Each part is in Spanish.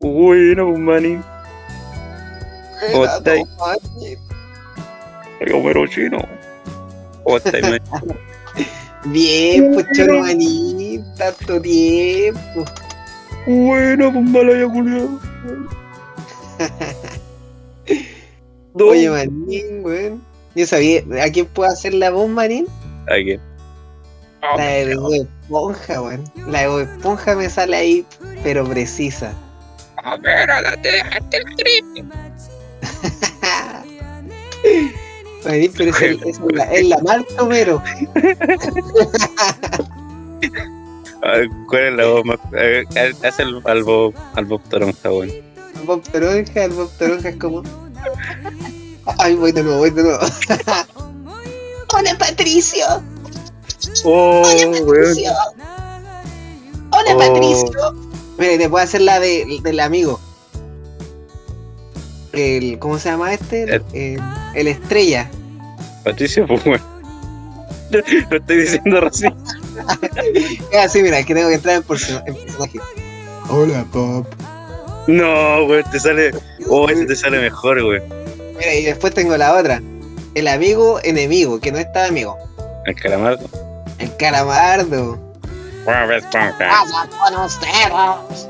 Bueno, pues, manín. ¿Cómo estáis? Homero Chino. ¿Cómo estáis? Bien, pues choro manín, tanto tiempo. Bueno, pues, malaya culiao. Don- Oye, manín, weón. Yo sabía, ¿a quién puedo hacer la voz, manín? ¿A quién? La de Bob Esponja, weón. La de Bob Esponja me sale ahí, pero precisa. A ver, a la dejaste el trip. Manín, pero es, el- es la, es la Marta Homero. ¿Cuál es la voz más? a ver, Haz el, al Bob, al Bob Toronja, weón. Bob Toronja, el Bob Toronja es como. Ay, voy de nuevo, voy de nuevo. Hola, Patricio. Oh, Hola, weón. Patricio. Hola, Oh. Patricio. Mire, te puedo hacer la de, del amigo. El, ¿Cómo se llama este? El, el- el estrella. Patricio, pues, weón. Lo estoy diciendo recién. Ah, sí, mira, que tengo que entrar en, persona- en personaje. Hola, Pop. No, weón, te sale. Oh, ese te sale mejor, weón. Mira, y después tengo la otra. El amigo enemigo, que no está amigo. El calamardo. El calamardo. Bob Esponja. pasa con ustedes?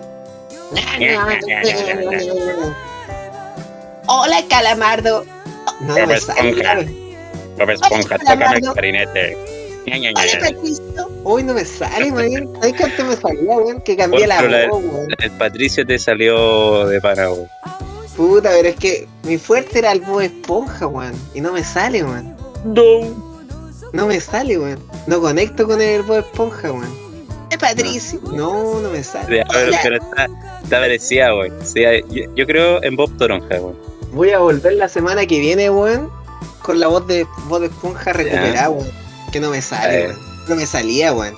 Hola, calamardo. No, Bob me sale, Esponja. Bob Esponja, tócame el clarinete. Uy, no me sale, man. ¿Sabes que antes me salía, weón? Que cambié la voz, weón. El Patricio te salió de pana, weón. Puta, pero es que mi fuerte era el Bob Esponja, weón. Y no me sale, weón. No. No me sale, weón. No conecto con el Bob Esponja, weón. Es Patricio. No, no me sale. Pero, pero está, está parecida, weón. Sí, yo, yo creo en Bob Toronja, weón. Voy a volver la semana que viene, weón. Con la voz de Bob Esponja recuperada, weón. Que no me sale, Eh. weón. No me salía, weón.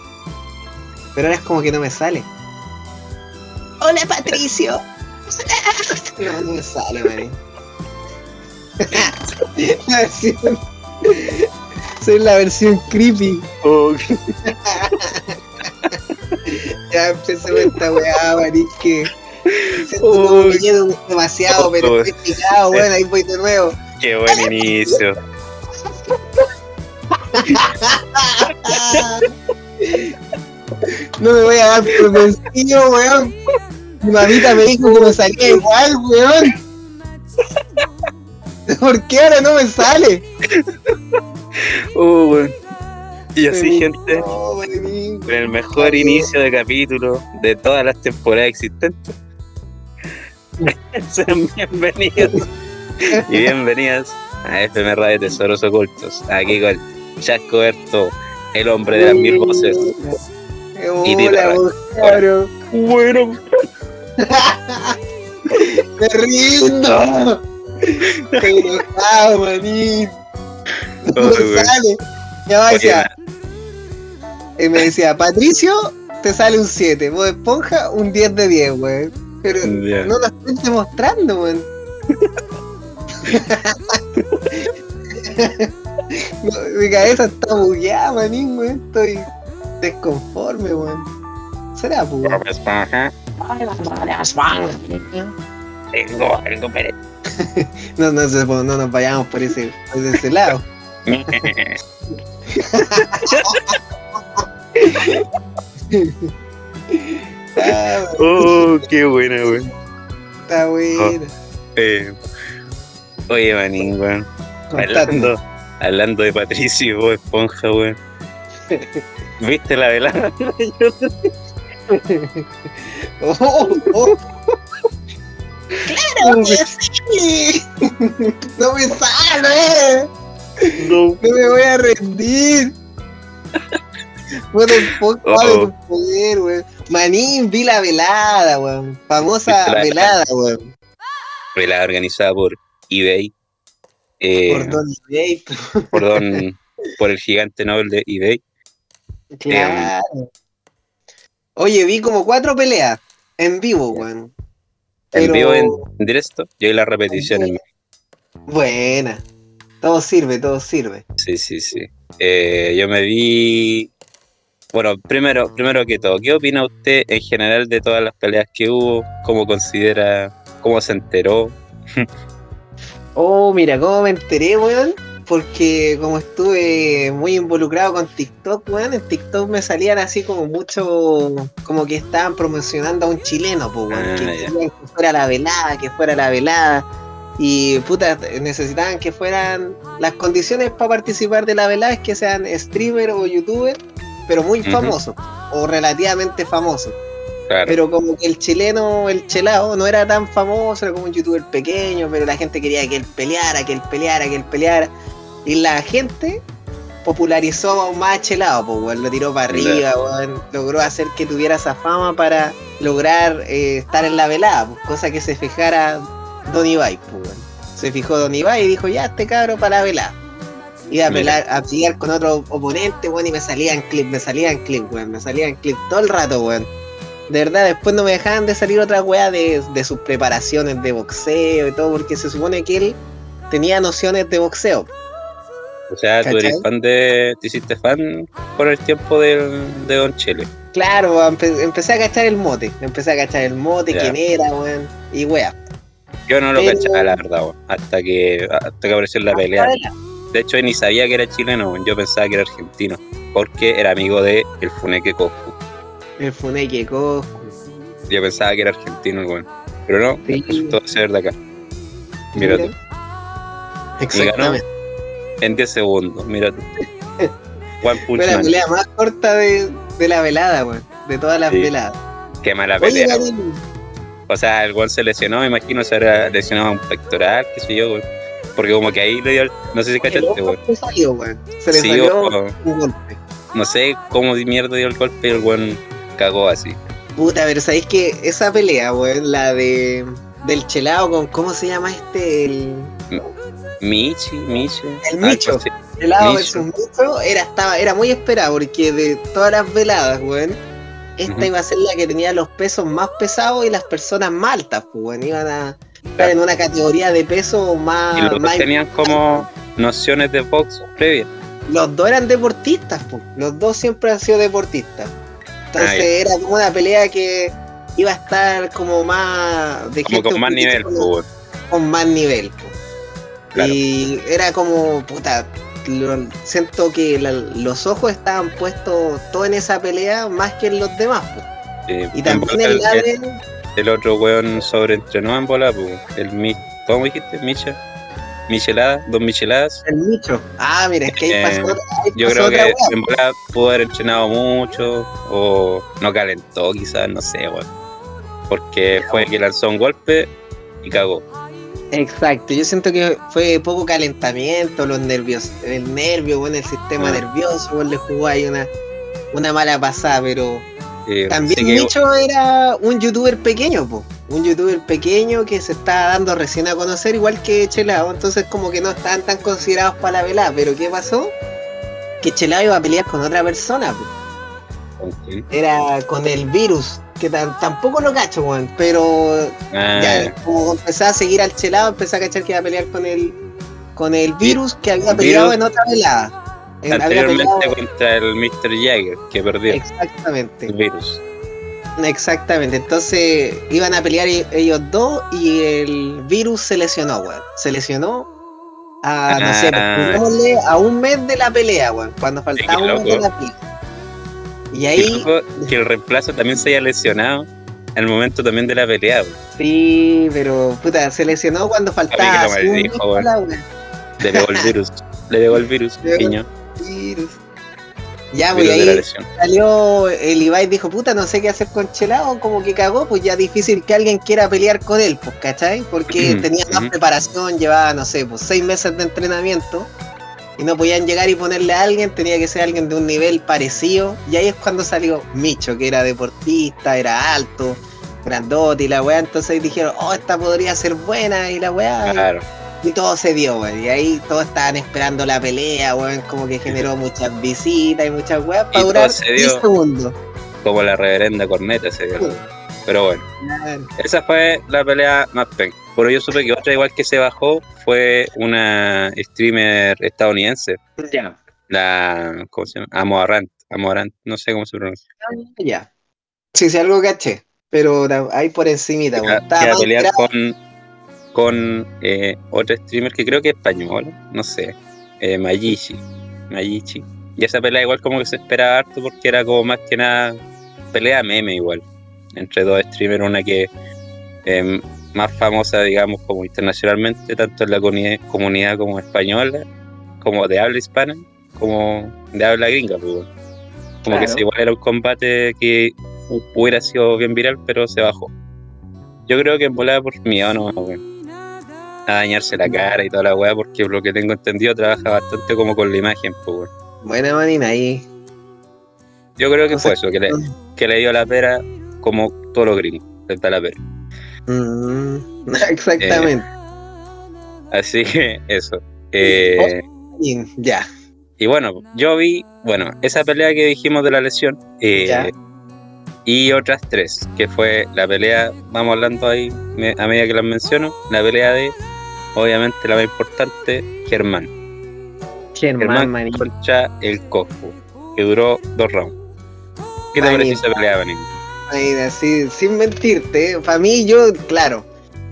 Pero ahora es como que no me sale. Hola, Patricio. No, no me sale, versión- Soy la versión creepy. Oh, Ya empecé con esta weá, que siento como lleno demasiado, pero estoy picado, weón, ahí voy de nuevo. qué buen inicio. No me voy a dar por vencido, weón. Mi mamita me dijo que me salía igual, weón. ¿Por qué ahora no me sale? Oh, weón. Y así, gente, con el mejor inicio de capítulo de todas las temporadas existentes. Sean bienvenidos y bienvenidas a FMR de Tesoros Ocultos. Aquí con Chasco Berto, el hombre de las mil voces. Y Hola, cabrón. Bueno, Me rindo. Enojado, manín. No sale. Ya va, decía, y me decía, Patricio, te sale un 7. Vos esponja, un 10 de 10, weón. Pero Ya. no lo estoy demostrando, weón. No, Mi cabeza está bugueada, manín, weón. Estoy desconforme, weón. Será, pues, Esponja. Tengo algo No, no, se- no nos vayamos por ese, por ese lado. Ah, Oh, qué buena, weón. está buena. Eh, oye, manín, weón. Hablando, hablando de Patricio y Bob Esponja, weón. ¿Viste la velada? Oh, oh. ¡Claro que sí! ¡No me sale! no. ¡No me voy a rendir! Oh. de tu poder, weón. Manín, vi la velada, weón. Famosa ¿Viste la velada, weón. Velada organizada por eBay. Eh, Por Don Dave. por don- por el gigante Nobel de eBay. Claro. Oye, vi como cuatro peleas en vivo, weón. En vivo, en, en directo. Yo vi la repetición. en- Buena. Todo sirve, todo sirve. Sí, sí, sí. Eh, yo me vi Bueno, primero, primero que todo, ¿qué opina usted en general de todas las peleas que hubo? ¿Cómo considera, cómo se enteró? Oh, mira, cómo me enteré, weón. Porque como estuve muy involucrado con TikTok, weón, en TikTok me salían así como mucho, como que estaban promocionando a un chileno, pues, weón. Ah, que, que fuera la velada, que fuera la velada. Y puta, necesitaban que fueran las condiciones para participar de la velada es que sean streamer o youtuber, pero muy Ujú. famosos, o relativamente famosos. Claro. Pero como que el chileno, el chelao, no era tan famoso, era como un youtuber pequeño, pero la gente quería que él peleara, que él peleara, que él peleara. Y la gente popularizó aún más a Chelao, pues, weón, lo tiró para arriba, weón, logró hacer que tuviera esa fama para lograr eh, estar en la velada, pues, cosa que se fijara Don Ibai, pues, weón. Se fijó Don Ibai y dijo, ya, este cabro para la velada. Iba a, pelar, a pelear con otro oponente, weón, y me salían clip, me salían clip, weón, me salían clip todo el rato, weón. De verdad, después no me dejaban de salir otras weas de, de sus preparaciones de boxeo y todo, porque se supone que él tenía nociones de boxeo. O sea, tú eres ¿Cachai? fan de. Te hiciste fan por el tiempo del- de Don Chile. Claro, empe- empecé a cachar el mote, empecé a cachar el mote, Ya. quién era, weón, y wea. Yo no lo cachaba, la verdad, weón, hasta que, hasta que apareció en la pelea. De hecho, ni sabía que era chileno, yo pensaba que era argentino, porque era amigo de el Funeque Coscu. El Funeke Coscu. Yo pensaba que era argentino, weón. Pero no, Sí. resultó ser de acá. Mira tú, Exactamente. en 10 segundos, mira tú. Punch Fue la pelea más corta de, de la velada, weón. De todas las Sí. veladas. qué mala Oye, pelea. O sea, el weón se lesionó, me imagino se habrá lesionado un pectoral, qué sé yo, weón. Porque como que ahí le dio, el- no sé si el cachaste, weón. Se le Sí, salió un golpe. No sé cómo mierda dio el golpe y el weón cagó así. Puta, pero sabéis que esa pelea, weón, la de del chelao con cómo se llama este el Michi, Michi. El algo Micho. así. chelao Micho. versus Micho era estaba era muy esperado porque de todas las veladas, weón, esta iba a ser la que tenía los pesos más pesados y las personas más altas, pues, weón, iban a. en una categoría de peso más, Y los dos más tenían como nociones de box previas. los dos eran deportistas, pues. Los dos siempre han sido deportistas. Entonces Ah, era como una pelea que iba a estar como más de Como gente con más nivel, pues, con más nivel. po. Claro. Y era como, puta, lo- siento que la- los ojos estaban puestos todo en esa pelea más que en los demás. po. Y también el el, lado el- el otro weón sobreentrenó en bola, pues. El Mi, ¿Cómo dijiste? Micha. Michelada, dos micheladas. el nicho. Ah, mira, es que ahí Eh, pasó, ahí Yo creo otra que en bola pudo haber entrenado mucho o no calentó quizás, no sé, weón. Porque fue que lanzó un golpe y cagó. Exacto, yo siento que fue poco calentamiento, los nervios, el nervio, bueno, el sistema Ah. nervioso, bueno, le jugó ahí una, una mala pasada, pero Eh, también que- Micho era un youtuber pequeño, po, un youtuber pequeño que se estaba dando recién a conocer, igual que Chelao, entonces como que no estaban tan considerados para la velada, pero ¿qué pasó? Que Chelao iba a pelear con otra persona, po. era con el virus, que tampoco lo cacho, weón, pero Ah, ya, como empecé a seguir al chelado, empecé a cachar que iba a pelear con el con el virus que había Virus. peleado en otra velada. En- anteriormente contra el Mr. Jagger, que perdió exactamente, el virus. exactamente. Entonces iban a pelear e- ellos dos y el virus se lesionó, weón. Se lesionó a, no sé, pues, Ah. a un mes de la pelea, weón. Cuando faltaba un mes de la pelea. Y ahí, que el reemplazo también se haya lesionado al momento también de la pelea. weón. sí, pero puta, se lesionó cuando faltaba weón. Le pegó el virus. Le pegó el virus, piño. Virus. Ya, pues de la ahí salió el Ibai dijo, puta, no sé qué hacer con Chelao, como que cagó, pues ya difícil que alguien quiera pelear con él, pues, ¿cachai? Porque tenía más preparación, llevaba, no sé, pues seis meses de entrenamiento y no podían llegar y ponerle a alguien, tenía que ser alguien de un nivel parecido. Y ahí es cuando salió Micho, que era deportista, era alto, grandote y la weá, entonces dijeron, oh, esta podría ser buena y la weá. y- Claro. y todo se dio, weón. Y ahí todos estaban esperando la pelea, weón. Como que generó muchas visitas y muchas weas Y para durar se 10 dio. segundos. Como la reverenda corneta se dio. Pero bueno, Claro. esa fue la pelea más pen. Pero yo supe que otra igual que se bajó fue una streamer estadounidense. Ya. La. ¿Cómo se llama? Amoarrant. Amorant, no sé cómo se pronuncia. Ya. Sí, sí, algo caché. Pero ahí por encimita, Que weón. Estaba a pelear tirado. con, con eh, otro streamer que creo que es español, no sé, eh, Mayichi. Mayichi. Y esa pelea igual como que se esperaba harto porque era como más que nada pelea meme igual. Entre dos streamers, una que eh, más famosa, digamos, como internacionalmente, tanto en la comunidad, como española, como de habla hispana, como de habla gringa, pues. Como que igual era un combate que hu- hubiera sido bien viral, pero se bajó. Yo creo que en volada por miedo no, weón. A dañarse la cara y toda la weá, porque por lo que tengo entendido trabaja bastante como con la imagen, pues. Buena manina ahí. Yo creo que fue eso, que le, que le dio la pera como todos los gringos, da la pera. Mm, exactamente. Así que eso. Eh, Y- ya. y bueno, yo vi, bueno, esa pelea que dijimos de la lesión eh, Ya. y otras tres, que fue la pelea, vamos hablando ahí me- a medida que las menciono, la pelea de, obviamente, la más importante, Germán. Germán, Germán manito. contra el Coscu, que duró dos rounds. ¿Qué te pareció esa pelea, Vanin? Ay, así, sin mentirte, para mí yo, claro,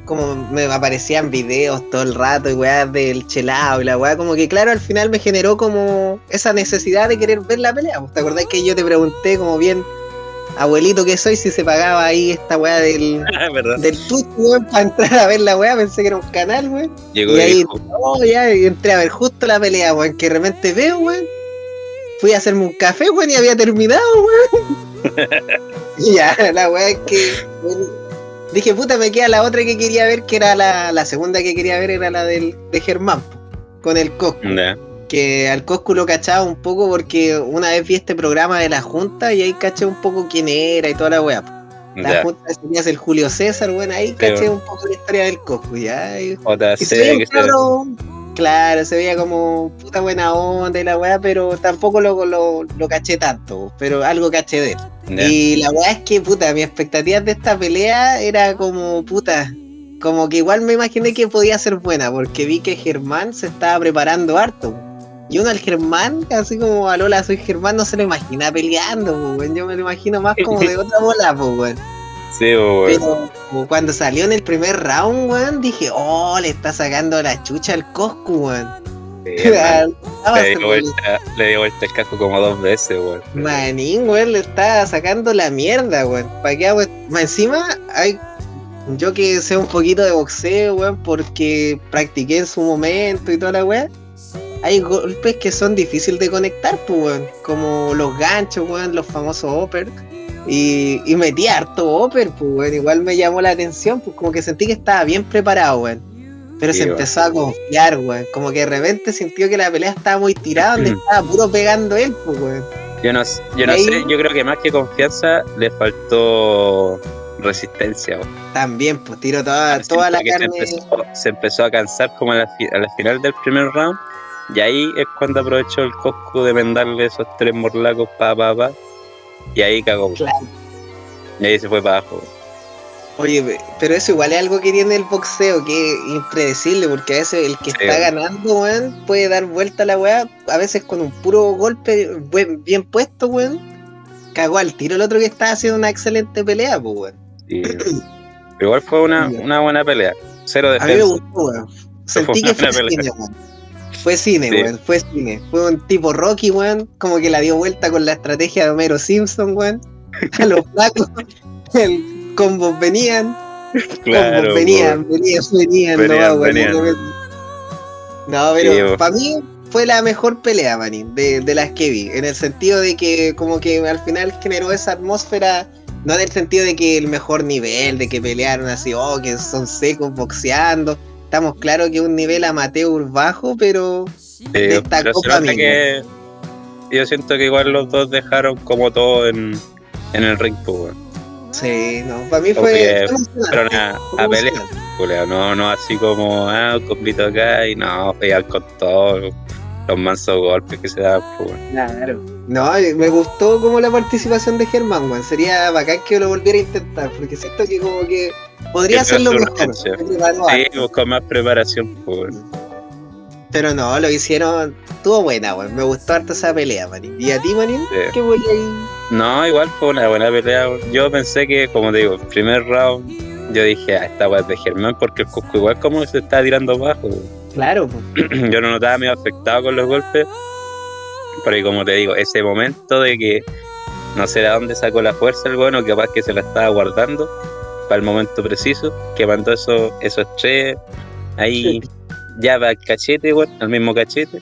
como me aparecían videos todo el rato y weá del chelado y la weá, como que claro, al final me generó como esa necesidad de querer ver la pelea. ¿Te acordás que yo te pregunté como bien, abuelito que soy, si se pagaba ahí esta weá del, ¿Verdad? del Twitch, weón, para entrar a ver la weá? Pensé que era un canal, weón. Llegó Y ahí, dijo, no, ya, y entré a ver justo la pelea, weón, que de repente veo, weón. Fui a hacerme un café, weón, y había terminado, weón. y ya, la weá es que. weón, dije, puta, me queda la otra que quería ver, que era la, la segunda que quería ver, era la del, de Germán, con el Coscu. Ya, Que al Coscu lo cachaba un poco porque una vez vi este programa de la Junta y ahí caché un poco quién era y toda la weá. La ya. Junta tenías el Julio César, weón, ahí caché un poco la historia del Coscu, ya. y- se cabro, claro, se veía como puta buena onda y la weá, pero tampoco lo, lo, lo caché tanto, pero algo caché de él. Ya. Y la weá es que, puta, mis expectativas de esta pelea era como, puta, como que igual me imaginé que podía ser buena, porque vi que Germán se estaba preparando harto. Y uno al Germán, así como a Lola soy Germán, no se lo imagina peleando, weón. yo me lo imagino más como de otra bola, pues, weón. Sí, weón. Pero cuando salió en el primer round, weón, dije, oh, le está sacando la chucha al Coscu, weón. Sí. Estaba le, dio vuelta, le dio vuelta el casco como dos veces, weón. Manín, weón, le está sacando la mierda, weón. ¿Para qué? Más encima, hay. Yo que sé un poquito de boxeo, weón, porque practiqué en su momento y toda la weón. Hay golpes que son difíciles de conectar, pues, weón. Como los ganchos, weón, los famosos upper. Y, y metí harto upper, pues, weón. Igual me llamó la atención, pues como que sentí que estaba bien preparado, weón. Pero Sí, se weón. empezó a confiar, weón. Como que de repente sintió que la pelea estaba muy tirada, donde estaba puro pegando él, pues, weón. Yo no, yo no Ahí- sé, yo creo que más que confianza le faltó resistencia. weón. También, pues tiro toda, toda la carne. Se empezó, se empezó a cansar como a la, fi- a la final del primer round. Y ahí es cuando aprovechó el Coscu de vendarle esos tres morlacos pa pa pa. Y ahí cagó. Claro. Y ahí se fue para abajo. Oye, pe- pero eso igual es algo que tiene el boxeo, que es impredecible, porque a veces el que Sí, está ganando, weón, puede dar vuelta a la weá, a veces con un puro golpe bien puesto, weón. Cagó al tiro el otro que estaba haciendo una excelente pelea, pues, weón. Igual fue una, una buena pelea. Cero A mí me defensa. gustó, weón. Sentí una que fue buena pelea. weón. Fue cine, Sí. weón, fue cine. Fue un tipo Rocky, weón, como que la dio vuelta con la estrategia de Homero Simpson, weón. A los flacos, el combos venían, Claro, combos venían, venían, venían, Venían, no, venían. weón. Pero para mí fue la mejor pelea, manín, de, de las que vi, en el sentido de que como que al final generó esa atmósfera, no en el sentido de que el mejor nivel, de que pelearon así, oh, que son secos boxeando. Estamos claros que es un nivel amateur bajo, pero Sí, pero nota mí, que yo siento que igual los dos dejaron como todo en, en el ring, pues, sí, no, para mí fue, Fueron a, a pelear, culeo, no, no así como, ah, un acá y no, pegar con todo, los mansos golpes que se dan, pues, weón. Claro. No, me gustó como la participación de Germán, weón. Sería bacán que lo volviera a intentar, porque siento que como que podría hacerlo mejor. Sí, pues, con más preparación, pues, weón. Pero no, lo hicieron. Estuvo buena, weón. Me gustó harto esa pelea, manín. ¿Y a ti, manín? Sí. ¿Qué voy ahí? No, igual fue una buena pelea. weón. Yo pensé que, como te digo, el primer round, yo dije, ah, esta weá es de Germán, porque el Cusco igual como se está tirando abajo. weón. Claro, pues. yo no notaba medio afectado con los golpes. Porque como te digo, ese momento de que no sé de dónde sacó la fuerza el bueno, capaz que se la estaba guardando para el momento preciso, que mandó esos, esos tres ahí ya va el cachete, weón, al mismo cachete.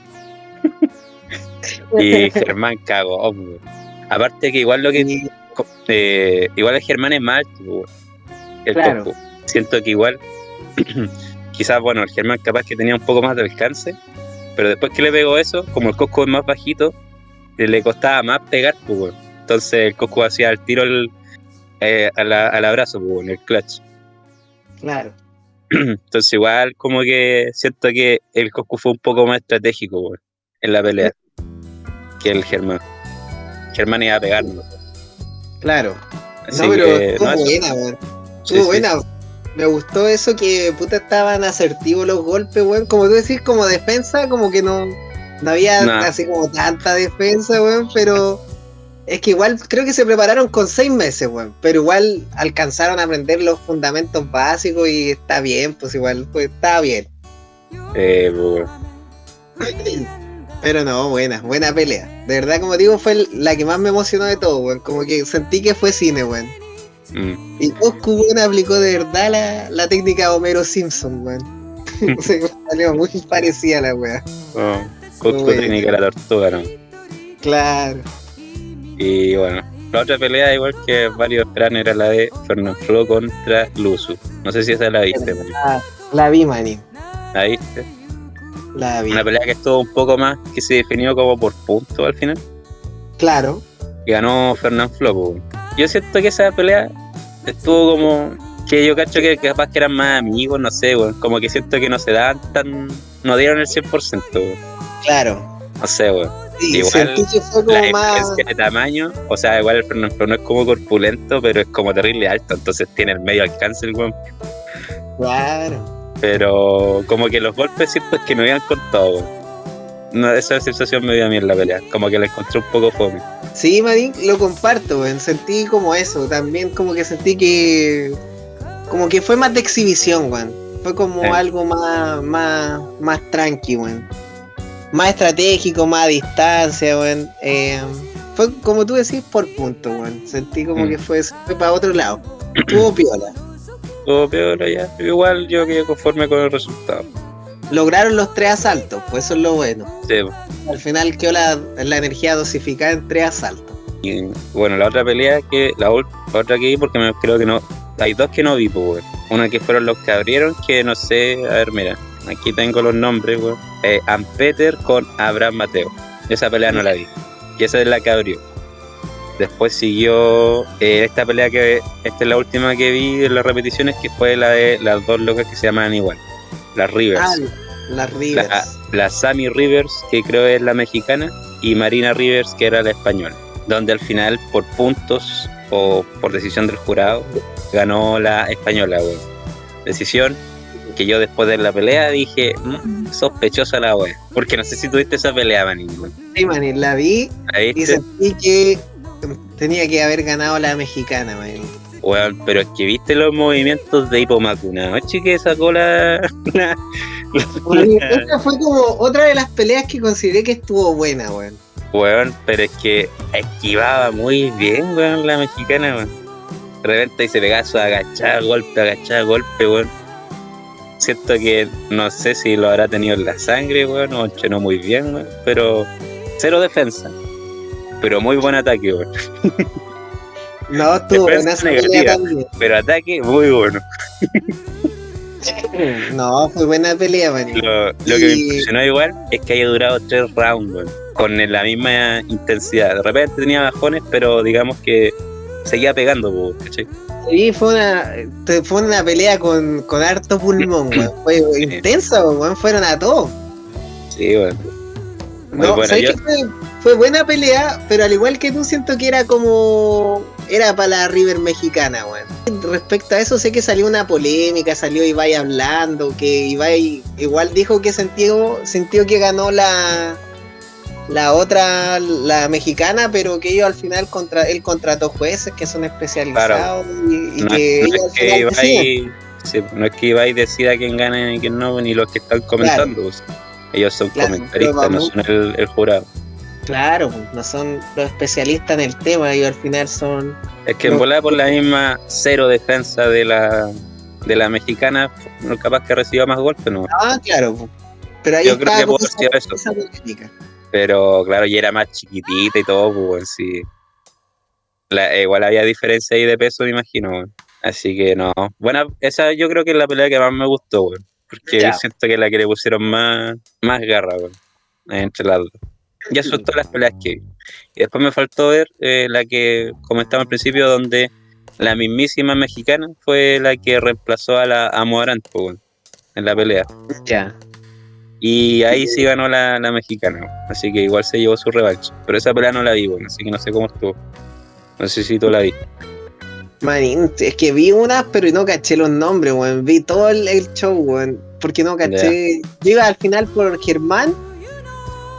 y Germán cagó, weón. Aparte que igual lo que eh, igual el Germán es más alto, el Claro. Siento que igual, quizás, bueno, el Germán capaz que tenía un poco más de alcance, pero después que le pegó eso, como el Coscu es más bajito, le le costaba más pegar, pues. Entonces el Coscu hacía el tiro el, eh, a la- al abrazo, pues, weón, el clutch. Claro. Entonces igual como que siento que el Coscu fue un poco más estratégico, weón, en la pelea que el Germán. Germán iba a pegarlo. Claro. Así no, pero que, estuvo no, buena, sí, Estuvo sí. Me gustó eso que puta estaban asertivos los golpes, weón. Como tú decís, como defensa, como que no, no había Nah. así como tanta defensa, weón. Pero es que igual creo que se prepararon con seis meses, weón. Pero igual alcanzaron a aprender los fundamentos básicos y está bien, pues igual, pues está bien. Eh, pues, weón. Pero no, buena, buena pelea. De verdad, como digo, fue la que más me emocionó de todo, weón. Como que sentí que fue cine, weón. Mm. Y Coscu, aplicó de verdad la, la técnica de Homero Simpson, weón. Se me salió muy parecida a la weá. Oh, Cusco Bueno. que la tortuga, ¿no? Claro. Y bueno, la otra pelea, igual que varios esperan, era la de Fernand Flo contra Luzu. No sé si esa la viste, man. Ah, la vi, maní. ¿La viste? La vi. Una pelea que estuvo un poco más, que se definió como por puntos al final. Claro. Y ganó Fernand Flo. po. Yo siento que esa pelea estuvo como. Que yo cacho que capaz que eran más amigos, no sé, weón. Como que siento que no se daban tan. No dieron el 100%, weón. Claro. No sé, weón. Sí, Igual, que fue La como más. diferencia de tamaño, o sea, igual el Fernand Flo no es como corpulento, pero es como terrible alto, entonces tiene el medio alcance el weón. Claro. Pero como que los golpes siento que no habían contado, weón. No, esa sensación me dio a mí en la pelea, como que la encontré un poco fome. Sí, maní, lo comparto, weón. Sentí como eso. También como que sentí que. Como que fue más de exhibición, weón. Fue como Sí. algo más, más, más tranqui, weón. Más estratégico, más a distancia, weón. Eh, fue como tú decís, por punto, weón. Sentí como Mm. que fue, fue para otro lado. Estuvo piola. Todo peor ya. Igual yo quedé conforme con el resultado. Lograron los tres asaltos, pues eso es lo bueno. Sí, Al final quedó la, la energía dosificada en tres asaltos. y bueno, la otra pelea que, la, la otra que vi, porque me, creo que no, hay dos que no vi, pues. Una que fueron los que abrieron, que no sé, a ver, mira, aquí tengo los nombres, weón. Eh, Ampeter con Abraham Mateo. Esa pelea no la vi. Y esa es la que abrió. Después siguió eh, esta pelea que, esta es la última que vi en las repeticiones, que fue la de las dos locas que se llaman igual, las Rivers. Ah, las Rivers. La, la Sammy Rivers, que creo es la mexicana, y Marina Rivers, que era la española. Donde al final, por puntos o por decisión del jurado, ganó la española, weón. Decisión que yo después de la pelea dije, "Mm, sospechosa la wea. Porque no sé si tuviste esa pelea, manín. weón. Sí, maní, la vi ¿La y sentí que tenía que haber ganado la mexicana, maní. Weón, pero es que viste los movimientos de Hipomakuna. Oye, que sacó la. la- Esta fue como otra de las peleas que consideré que estuvo buena, weón. Weón, pero es que esquivaba muy bien, weón, la mexicana, weón. De repente y se pegaba su agachada, golpe, agachada, golpe, weón. Siento que no sé si lo habrá tenido en la sangre, weón, o entrenó muy bien, weón, pero cero defensa. Pero muy buen ataque, weón. No, estuvo Defensa negativa. Pero ataque muy bueno. No, fue buena pelea, maní. Lo, lo que me impresionó igual es que haya durado tres rounds, weón, con la misma intensidad. De repente tenía bajones, pero digamos que seguía pegando, ¿cachai? Sí, fue una, fue una pelea con, con harto pulmón, weón. Fue intensa, weón. Fueron a todos. Sí, weón. Muy No, buena. ¿sabes Yo- qué? fue, fue buena pelea, pero al igual que tú, siento que era como era para la River mexicana, weón. Respecto a eso, sé que salió una polémica, salió Ibai hablando, que Ibai igual dijo que sintió, sintió que ganó la, la otra, la mexicana, pero que ellos al final contra, él contrató jueces que son especializados y, no, que no es que Ibai, sí, no es que Ibai decida quién gana y quién no, ni los que están comentando. Claro. Ellos son claro, comentaristas, no son el, el, jurado. Claro, no son los especialistas en el tema, ellos al final son. Es que en volar por la misma cero defensa de la de la mexicana, no capaz que reciba más golpes, ¿no? Ah, claro. Pero ahí Yo creo que puedo decir eso. Pero claro, y era más chiquitita y todo, pues sí. La, igual había diferencia ahí de peso, me imagino. Así que no. Bueno, esa yo creo que es la pelea que más me gustó, güey. Porque ya. siento que la que le pusieron más, más garra, güey. Entre las dos. Ya son todas las peleas que vi. Y después me faltó ver eh, la que comentaba al principio, donde la mismísima mexicana fue la que reemplazó a la a Morant, en la pelea. Ya. Y ahí sí ganó la, la, mexicana, así que igual se llevó su revancha. Pero esa pelea no la vi, bueno, así que no sé cómo estuvo. No sé si tú la vi. Manín, es que vi unas, pero no caché los nombres, weón. Vi todo el, el show, weón. Porque no caché. Yeah. Yo iba al final por Germán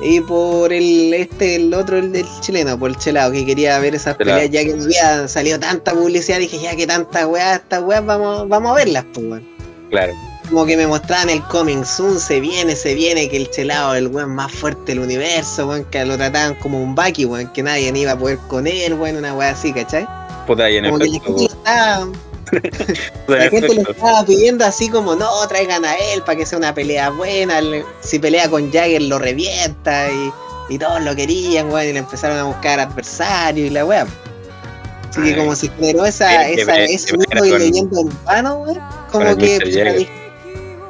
y por el este, el otro, el del chileno, por el chelado, que quería ver esas Chelado. peleas, ya que no había salido tanta publicidad, dije, ya que tanta weá, estas weas, vamos, vamos a verlas, pues, weón. Claro. Como que me mostraban el coming soon, se viene, se viene, que el chelado es el weón más fuerte del universo, weón, que lo trataban como un Baki, weón, que nadie ni iba a poder con él, weón, una weá así, ¿cachai? Puta, y en Como que la efecto, gente, estaba, la en gente lo efecto. estaba pidiendo así como, no, traigan a él para que sea una pelea buena, le- si pelea con Jagger lo revienta y, y todos lo querían, weón, y le empezaron a buscar adversarios y la weá. Así que como se generó esa, esa, me- ese mito y leyenda urbano, weón, como que.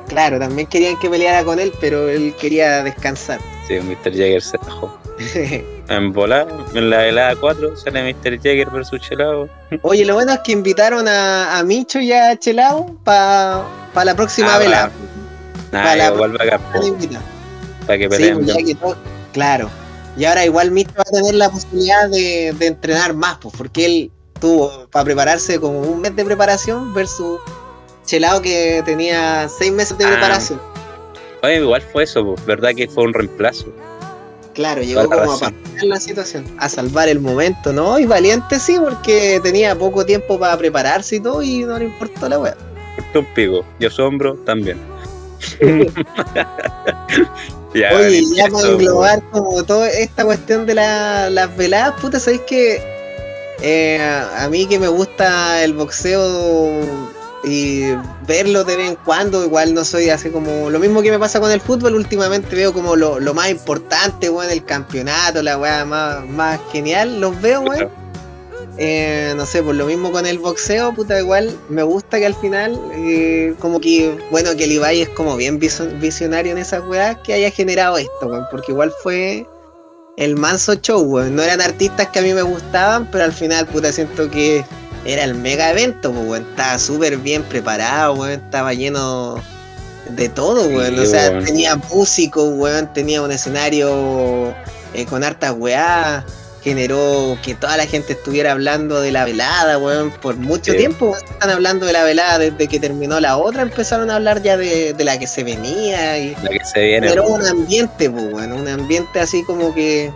Claro, también querían que peleara con él, pero él quería descansar. Sí, Mr. Jagger se bajó. En volar, en la helada 4, sale Mr. Jagger versus Chelado. Oye, lo bueno es que invitaron a, a Micho y a Chelao para la próxima Ah, velada. Nada, Para la igual va acá, Están invitados. para que peleen. pues, ya que todo- claro. Y ahora igual Micho va a tener la posibilidad de, de entrenar más, pues, porque él tuvo para prepararse como un mes de preparación versus Chelao que tenía seis meses de Ah. preparación. Oye, igual fue eso, pues, ¿verdad que fue un reemplazo? Claro, llegó como a pasar la situación, a salvar el momento, ¿no? Y valiente sí, porque tenía poco tiempo para prepararse y todo y no le importó la wea. Cortó un pico, y asombro también. ya, Oye, ya eso, para englobar como toda esta cuestión de la- las veladas, puta, ¿sabéis que eh, a mí que me gusta el boxeo y verlo de vez en cuando, igual no soy así como lo mismo que me pasa con el fútbol, últimamente veo como lo, lo más importante, weón, el campeonato, la weá más, más genial, los veo, weón. Eh, no sé, por lo mismo con el boxeo, puta, igual me gusta que al final, eh, como que, bueno, que el Ibai es como bien visionario en esas weas, que haya generado esto, weón, porque igual fue el manso show, weón. No eran artistas que a mí me gustaban, pero al final, puta, siento que era el mega evento, pues, weón. Estaba súper bien preparado, weón. Estaba lleno de todo, Sí, weón. O sea, weón. tenía músicos, weón. Tenía un escenario eh, con hartas weá. Generó que toda la gente estuviera hablando de la velada, weón, por mucho Sí. tiempo. weón. Están hablando de la velada desde que terminó la otra. Empezaron a hablar ya de, de la que se venía y, La que se viene. generó un ambiente, pues, weón, un ambiente así como que,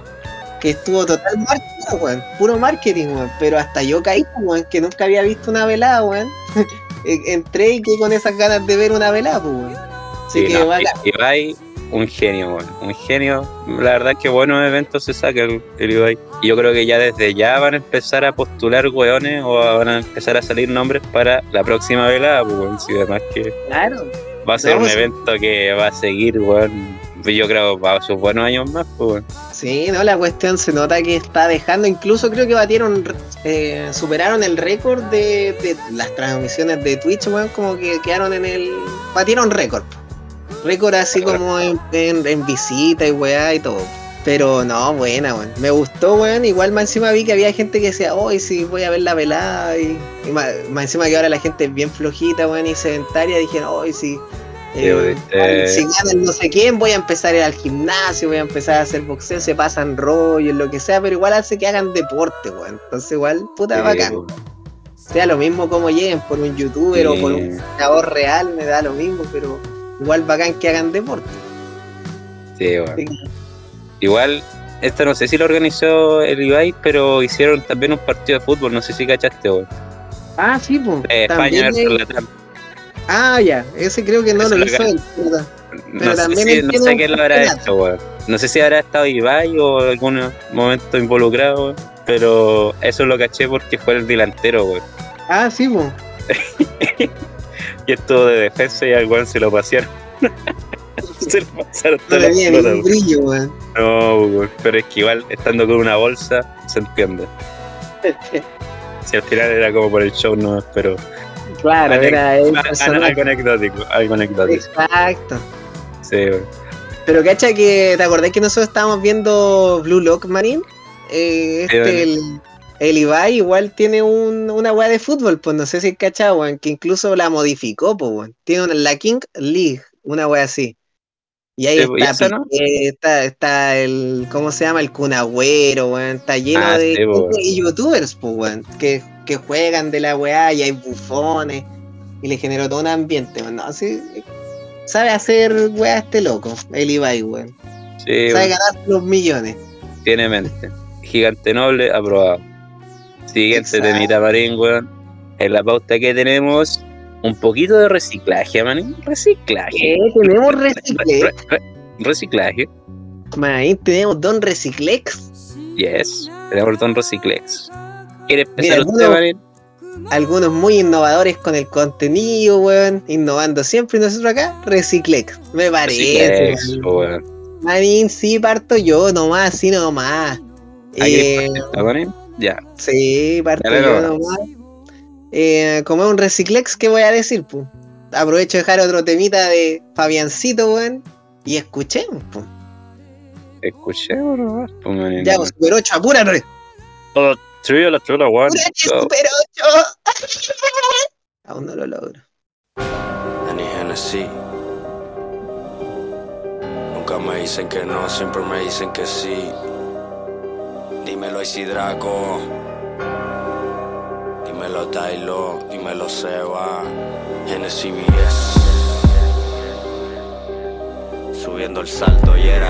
que estuvo total marketing, weón, puro marketing, weón, pero hasta yo caí, weón, que nunca había visto una velada, weón. E- Entré y quedé con esas ganas de ver una velada, pues, weón. Así Sí, que no, Ibai, un genio, weón. Un genio. La verdad es que buenos eventos se saca el, el Ibai. Y yo creo que ya desde ya van a empezar a postular weones o van a empezar a salir nombres para la próxima velada, pues, weón. Además que Claro. va a ser No, un pues- evento que va a seguir, weón. Yo creo para sus buenos años más, pues, weón. Sí, no, la cuestión se nota que está dejando, incluso creo que batieron, eh, superaron el récord de, de las transmisiones de Twitch, weón, como que quedaron en el, batieron récord. Récord así como en, en- en visita y weá y todo. Pero no, buena, weón. Me gustó, weón. Igual más encima vi que había gente que decía, hoy sí voy a ver la velada. Y, y más, más encima que ahora la gente es bien flojita, weón, y sedentaria. Dijeron, hoy sí, Eh, Sí, eh, Si ganan no sé quién, voy a empezar a ir al gimnasio, voy a empezar a hacer boxeo, se pasan rollos, lo que sea, pero igual hace que hagan deporte, weón. Entonces igual, puta sí, bacán. Sea lo mismo como lleguen por un youtuber o por un creador real, me da lo mismo, pero igual bacán que hagan deporte. Sí, weón. Igual, esta no sé si lo organizó el Ibai, pero hicieron también un partido de fútbol, no sé si cachaste, weón. Ah, sí, pues. Eh, España versus hay- Latam. Ah, ya, ese creo que no Eso lo lo hizo él, ¿verdad? No Pero sé, si- no sé quién lo habrá hecho, weón. No sé si habrá estado Ibai o algún momento involucrado, weón. Pero eso lo caché porque fue el delantero, weón. Ah, sí, pues. Y estuvo de defensa y al weón se lo pasearon. se lo pasaron No todas las weón. brillo, weón. No, weón. Pero es que igual, estando con una bolsa, se entiende. Si al final era como por el show, no, pero. Claro, Ane- era personaje. algo anecdótico, algo anecdótico. Exacto. Sí, weón. Pero cacha que, ¿te acordás que nosotros estábamos viendo Blue Lock Marine? Eh, Sí, este, el, el Ibai igual tiene un, una weá de fútbol, pues no sé si es cachado, weón, que incluso la modificó, pues, weón. Tiene una, la King League, una weá así. Y ahí Sí, pues, ¿y está, esa no? Piqué, está, está el, ¿cómo se llama? El Cunagüero, weón. Está lleno Ah, de sí, youtubers, pues, weón, que, que juegan de la weá y hay bufones. Y le generó todo un ambiente, weón. No, sabe hacer weá este loco, el Ibai, weón. Sí, Sabe weón. ganar los millones. Tiene mente. Gigante noble, aprobado. Siguiente temita, Marín, weón. En la pauta que tenemos, un poquito de reciclaje, Marín. Reciclaje. ¿Qué? Tenemos reciclex. Re- re- reciclaje. Maín, tenemos Don Reciclex. Yes. Tenemos Don Reciclex. ¿Quiere Mira, empezar usted, alguno- Marín? Algunos muy innovadores con el contenido, weón. Innovando siempre. Y nosotros acá, Reciclex. Me parece. Reciclex, Manín. weón. Manín, sí, parto yo nomás, sí nomás. ¿Aquí Eh, está? Ya. sí, parto Dale yo nomás. nomás. Eh, como es un Reciclex, ¿qué voy a decir, pu? Aprovecho de dejar otro temita de Fabiancito, weón. Y escuchemos, pu. Escuchemos nomás, pues. Ya, pues, Super 8, apúrate. Oh, three, la true, la one. ¡Apúrate. Super 8! Aún no lo logro. Nunca me dicen que no, siempre me dicen que sí. Dímelo Icy Draco. Dímelo Tylo, dímelo Seba. Hennessy BS. Subiendo el salto y era.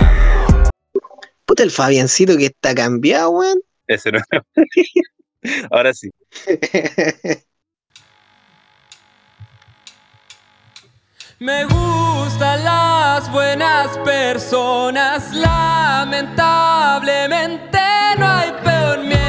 Puta, el Fabiancito que está cambiado, weón. Ese no. Ahora sí. Me gustan las buenas personas, lamentablemente no hay peor mierda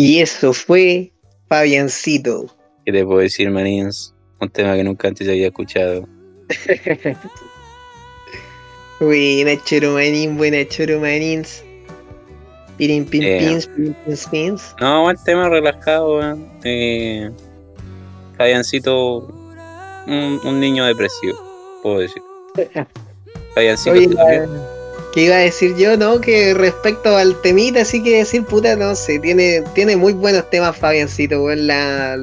Y eso fue Fabiancito. ¿Qué te puedo decir, Manins? Un tema que nunca antes había escuchado. Buena Choromanín, buena Choromanins. Pirin pin Eh. pins, pirin pins pins. No, buen tema relajado. Eh, Fabiancito, un, un niño depresivo, puedo decir. Fabiancito, Oye, ¿tú también? la- ¿qué iba a decir yo, no? Que respecto al temita, sí que decir, puta, no sé, tiene, tiene muy buenos temas Fabiancito, weón. La,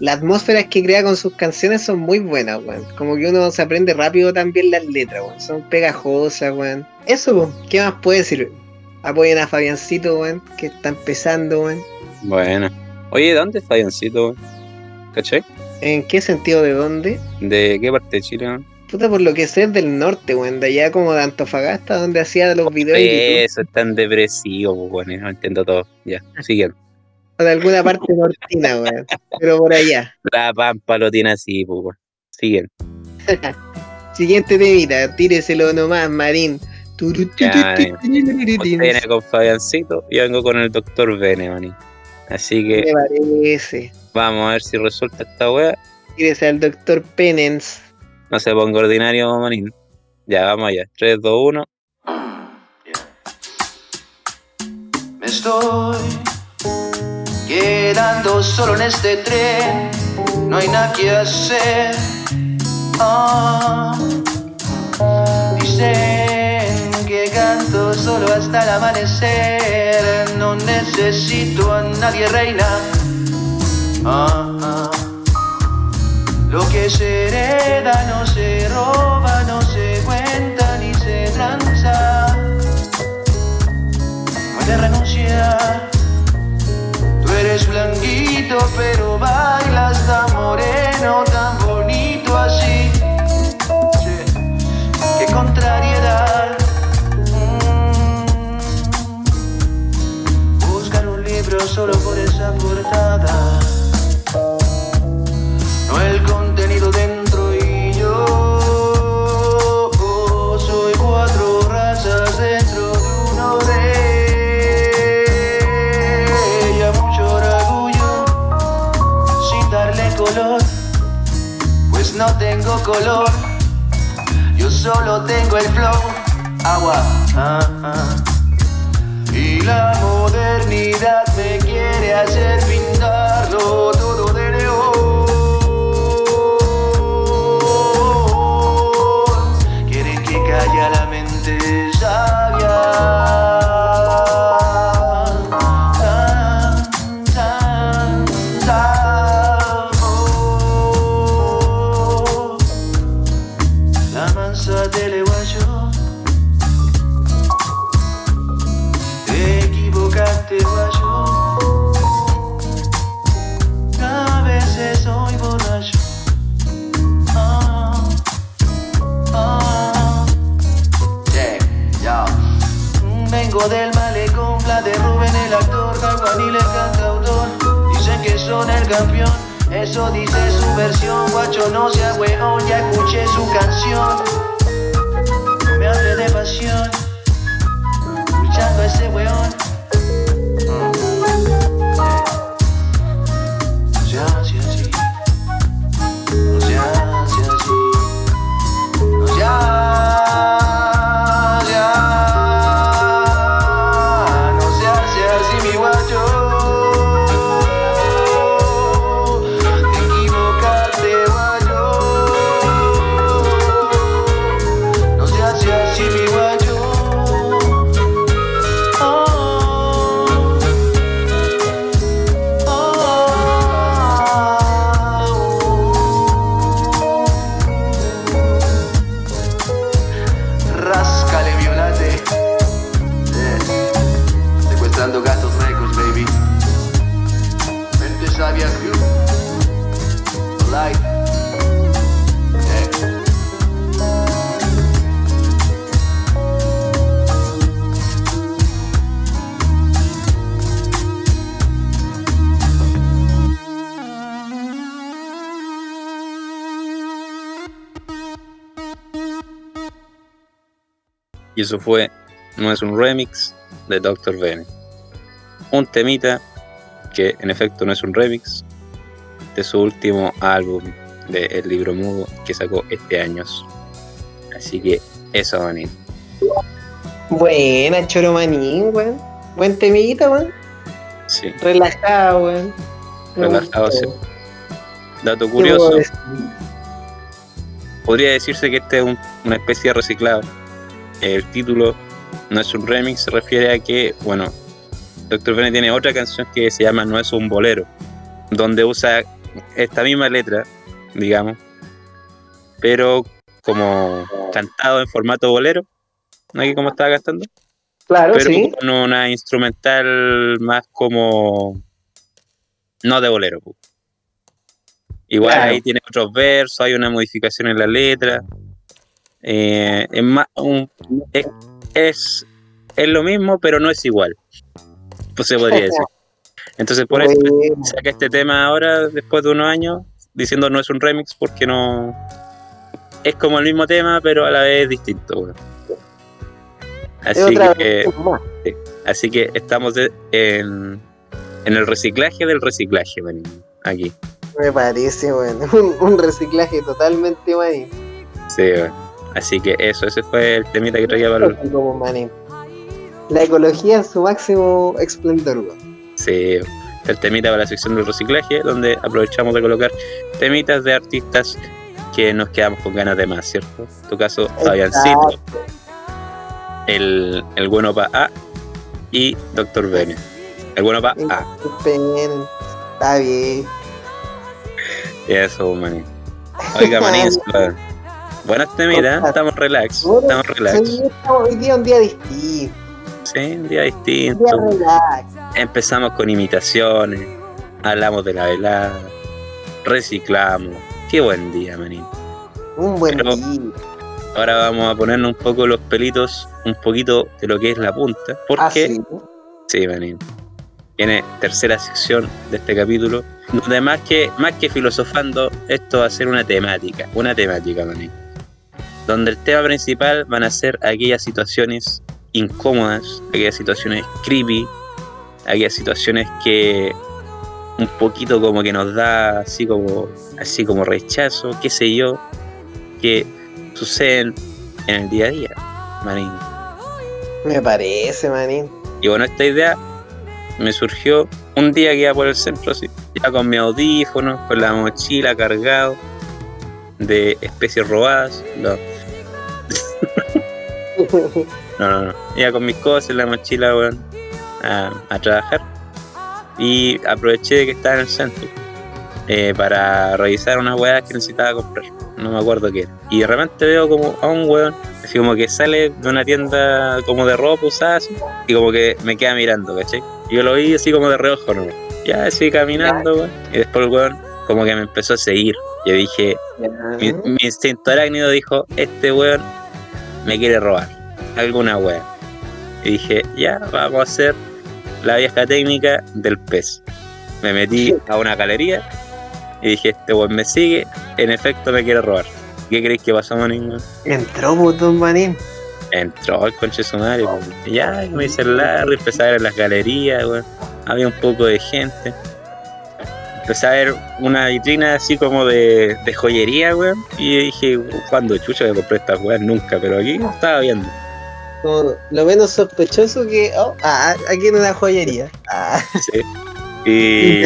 las atmósferas que crea con sus canciones son muy buenas, weón. Como que uno se aprende rápido también las letras, weón. Son pegajosas, weón. Eso, weón. ¿qué más puede decir? Apoyen a Fabiancito, weón, que está empezando, weón. Bueno. Oye, ¿dónde es Fabiancito, weón? ¿Cachai? ¿En qué sentido de dónde? ¿De qué parte de Chile, weón? Puta, por lo que sé es del norte, weón, de allá como de Antofagasta, donde hacía los videos. Eso es tan depresivo, pues, bueno, no entiendo todo. Ya, siguen. O de alguna parte nortina, weón. Pero por allá. La pampa lo tiene así, pues, weón. Siguen. Siguiente temita, tíreselo nomás, Marín. Ya, viene con Fabiancito y yo vengo con el doctor Bene, maní. Así que Me parece. vamos a ver si resulta esta wea. Tírese al doctor Penance. No se ponga ordinario, manín. Ya, vamos allá. 3, 2, 1. Me estoy quedando solo en este tren, no hay nada que hacer. Ah, dicen que canto solo hasta el amanecer, no necesito a nadie reina. Ah, ah. Lo que se hereda no se roba, no se cuenta ni se tranza no hay de renunciar. Tú eres blanquito, pero bailas tan moreno, tan bonito así. Sí. Qué contrariedad. Mm. Buscar un libro solo por esa portada. Yo solo tengo el flow, agua. Y la modernidad me quiere hacer pintarlo todo Eso dice su versión. Guacho, no sea weón, ya escuché su canción. Me hable de pasión, escuchando a ese weón. Y eso fue no es un remix de Dr. Bene. Un temita que en efecto no es un remix de su último álbum de El Libro Mudo que sacó este año. Así que eso, manín. Buena, Choromanín, weón. Buen temita, weón. Sí, Relajado, weón. Relajado. sí. Dato ¿Qué curioso, podría decirse que este es un- una especie de reciclado. El título no es un remix, se refiere a que, bueno, Dr. Bene tiene otra canción que se llama No es un bolero, donde usa esta misma letra, digamos, pero como cantado en formato bolero, ¿no? Aquí como estaba cantando, Claro, pero sí. con una instrumental más como no de bolero. pu. Igual Claro. ahí tiene otros versos, hay una modificación en la letra. Eh, es, más, un- es, es, es lo mismo, pero no es igual. Pues se podría decir. Entonces por eso Bueno. saca este tema ahora, después de unos años, diciendo no es un remix porque no... Es como el mismo tema, pero a la vez distinto. weón. Es Así que... Así que estamos de- en, en el reciclaje del reciclaje, aquí. Me parece, weón. Un, un reciclaje totalmente manín. Sí, weón. Así que eso, ese fue el temita que traía para el... La ecología en su máximo esplendor. Sí, el temita para la sección del reciclaje, donde aprovechamos de colocar temitas de artistas que nos quedamos con ganas de más, ¿cierto? En tu caso, Fabiancito, el, el bueno pa A y Doctor Bene. El bueno pa A. Está bien. Eso, manín. Oiga, manín, Buenas temitas, estamos relax, estamos relax. Sí, hoy día un día distinto. Sí, un día Un distinto. día relax. Empezamos con imitaciones, hablamos de la velada, reciclamos. Qué buen día, manín. Un buen Pero- día. Ahora vamos a ponernos un poco los pelitos, un poquito de lo que es la punta. Porque, Ah, sí. sí, manín. Viene tercera sección de este capítulo, donde más que, más que filosofando, esto va a ser una temática, una temática, manín. Donde el tema principal van a ser aquellas situaciones incómodas, aquellas situaciones creepy, aquellas situaciones que un poquito como que nos da así como, así como rechazo, qué sé yo, que suceden en el día a día, manín. Me parece, manín. Y bueno, esta idea me surgió un día que iba por el centro, así, ya con mi audífono, con la mochila cargado de especies robadas. No, no, no, no. Iba con mis cosas en la mochila, weón, a, a trabajar. Y aproveché de que estaba en el centro eh, para revisar unas weas que necesitaba comprar. No me acuerdo qué era. Y de repente veo como a un weón, así como que sale de una tienda como de ropa usada, así, y como que me queda mirando, ¿cachai? Yo lo vi así como de reojo, ¿no? Ya, seguí caminando, weón. Y después el weón como que me empezó a seguir. Yo dije, mi, mi instinto arácnido dijo, este weón me quiere robar alguna wea. Y dije, ya, vamos a hacer la vieja técnica del pez. Me metí a una galería y dije, este weón me sigue, en efecto me quiere robar. ¿Qué creéis que pasó, manín? Entró botón manín. Entró el conche su madre, po. Y ya, me hice el Larry, empecé a ver en las galerías, weón. Había un poco de gente. Empecé a ver una vitrina así como de, de joyería, weón. Y dije, ¿cuándo chucha me compré estas weas? Nunca, pero aquí estaba viendo. Como lo menos sospechoso que. Oh, ah, aquí en una joyería. Ah, Sí. Y,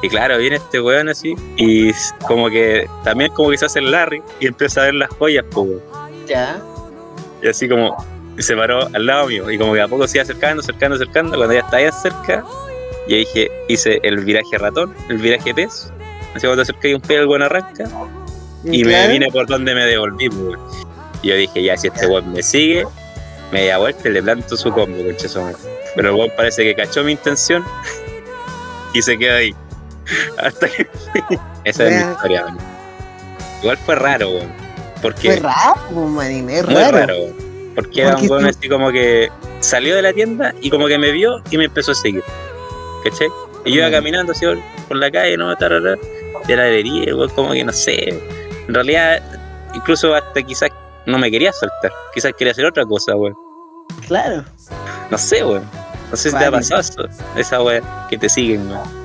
y claro, viene este weón así. Y como que también como que se hace el Larry y empieza a ver las joyas, po, weón. ya. Y así como se paró al lado mío. Y como que a poco se iba acercando, acercando, acercando. Cuando ya estaba ahí cerca, ya dije, hice el viraje ratón, el viraje pez. Así cuando acercas y un pez, el weón arranca. Y me vine por donde me devolví. Y yo dije, ya, si este weón me sigue, me da vuelta y le planto su combo, concha su madre. Pero el weón parece que cachó mi intención y se quedó ahí. Hasta que. Esa es mi historia, weón. Igual fue raro, weón. Porque. Fue raro, pues, manín. Es Muy raro. raro, weón. Porque era un weón así como que salió de la tienda y como que me vio y me empezó a seguir. ¿Cachai? Y yo iba caminando así por, por la calle, ¿no? Tarara, de la weón como que no sé. En realidad, incluso hasta quizás no me quería soltar. Quizás quería hacer otra cosa, weón. Claro. No sé, weón. No sé si te ha pasado eso, esa weá que te siguen, weón.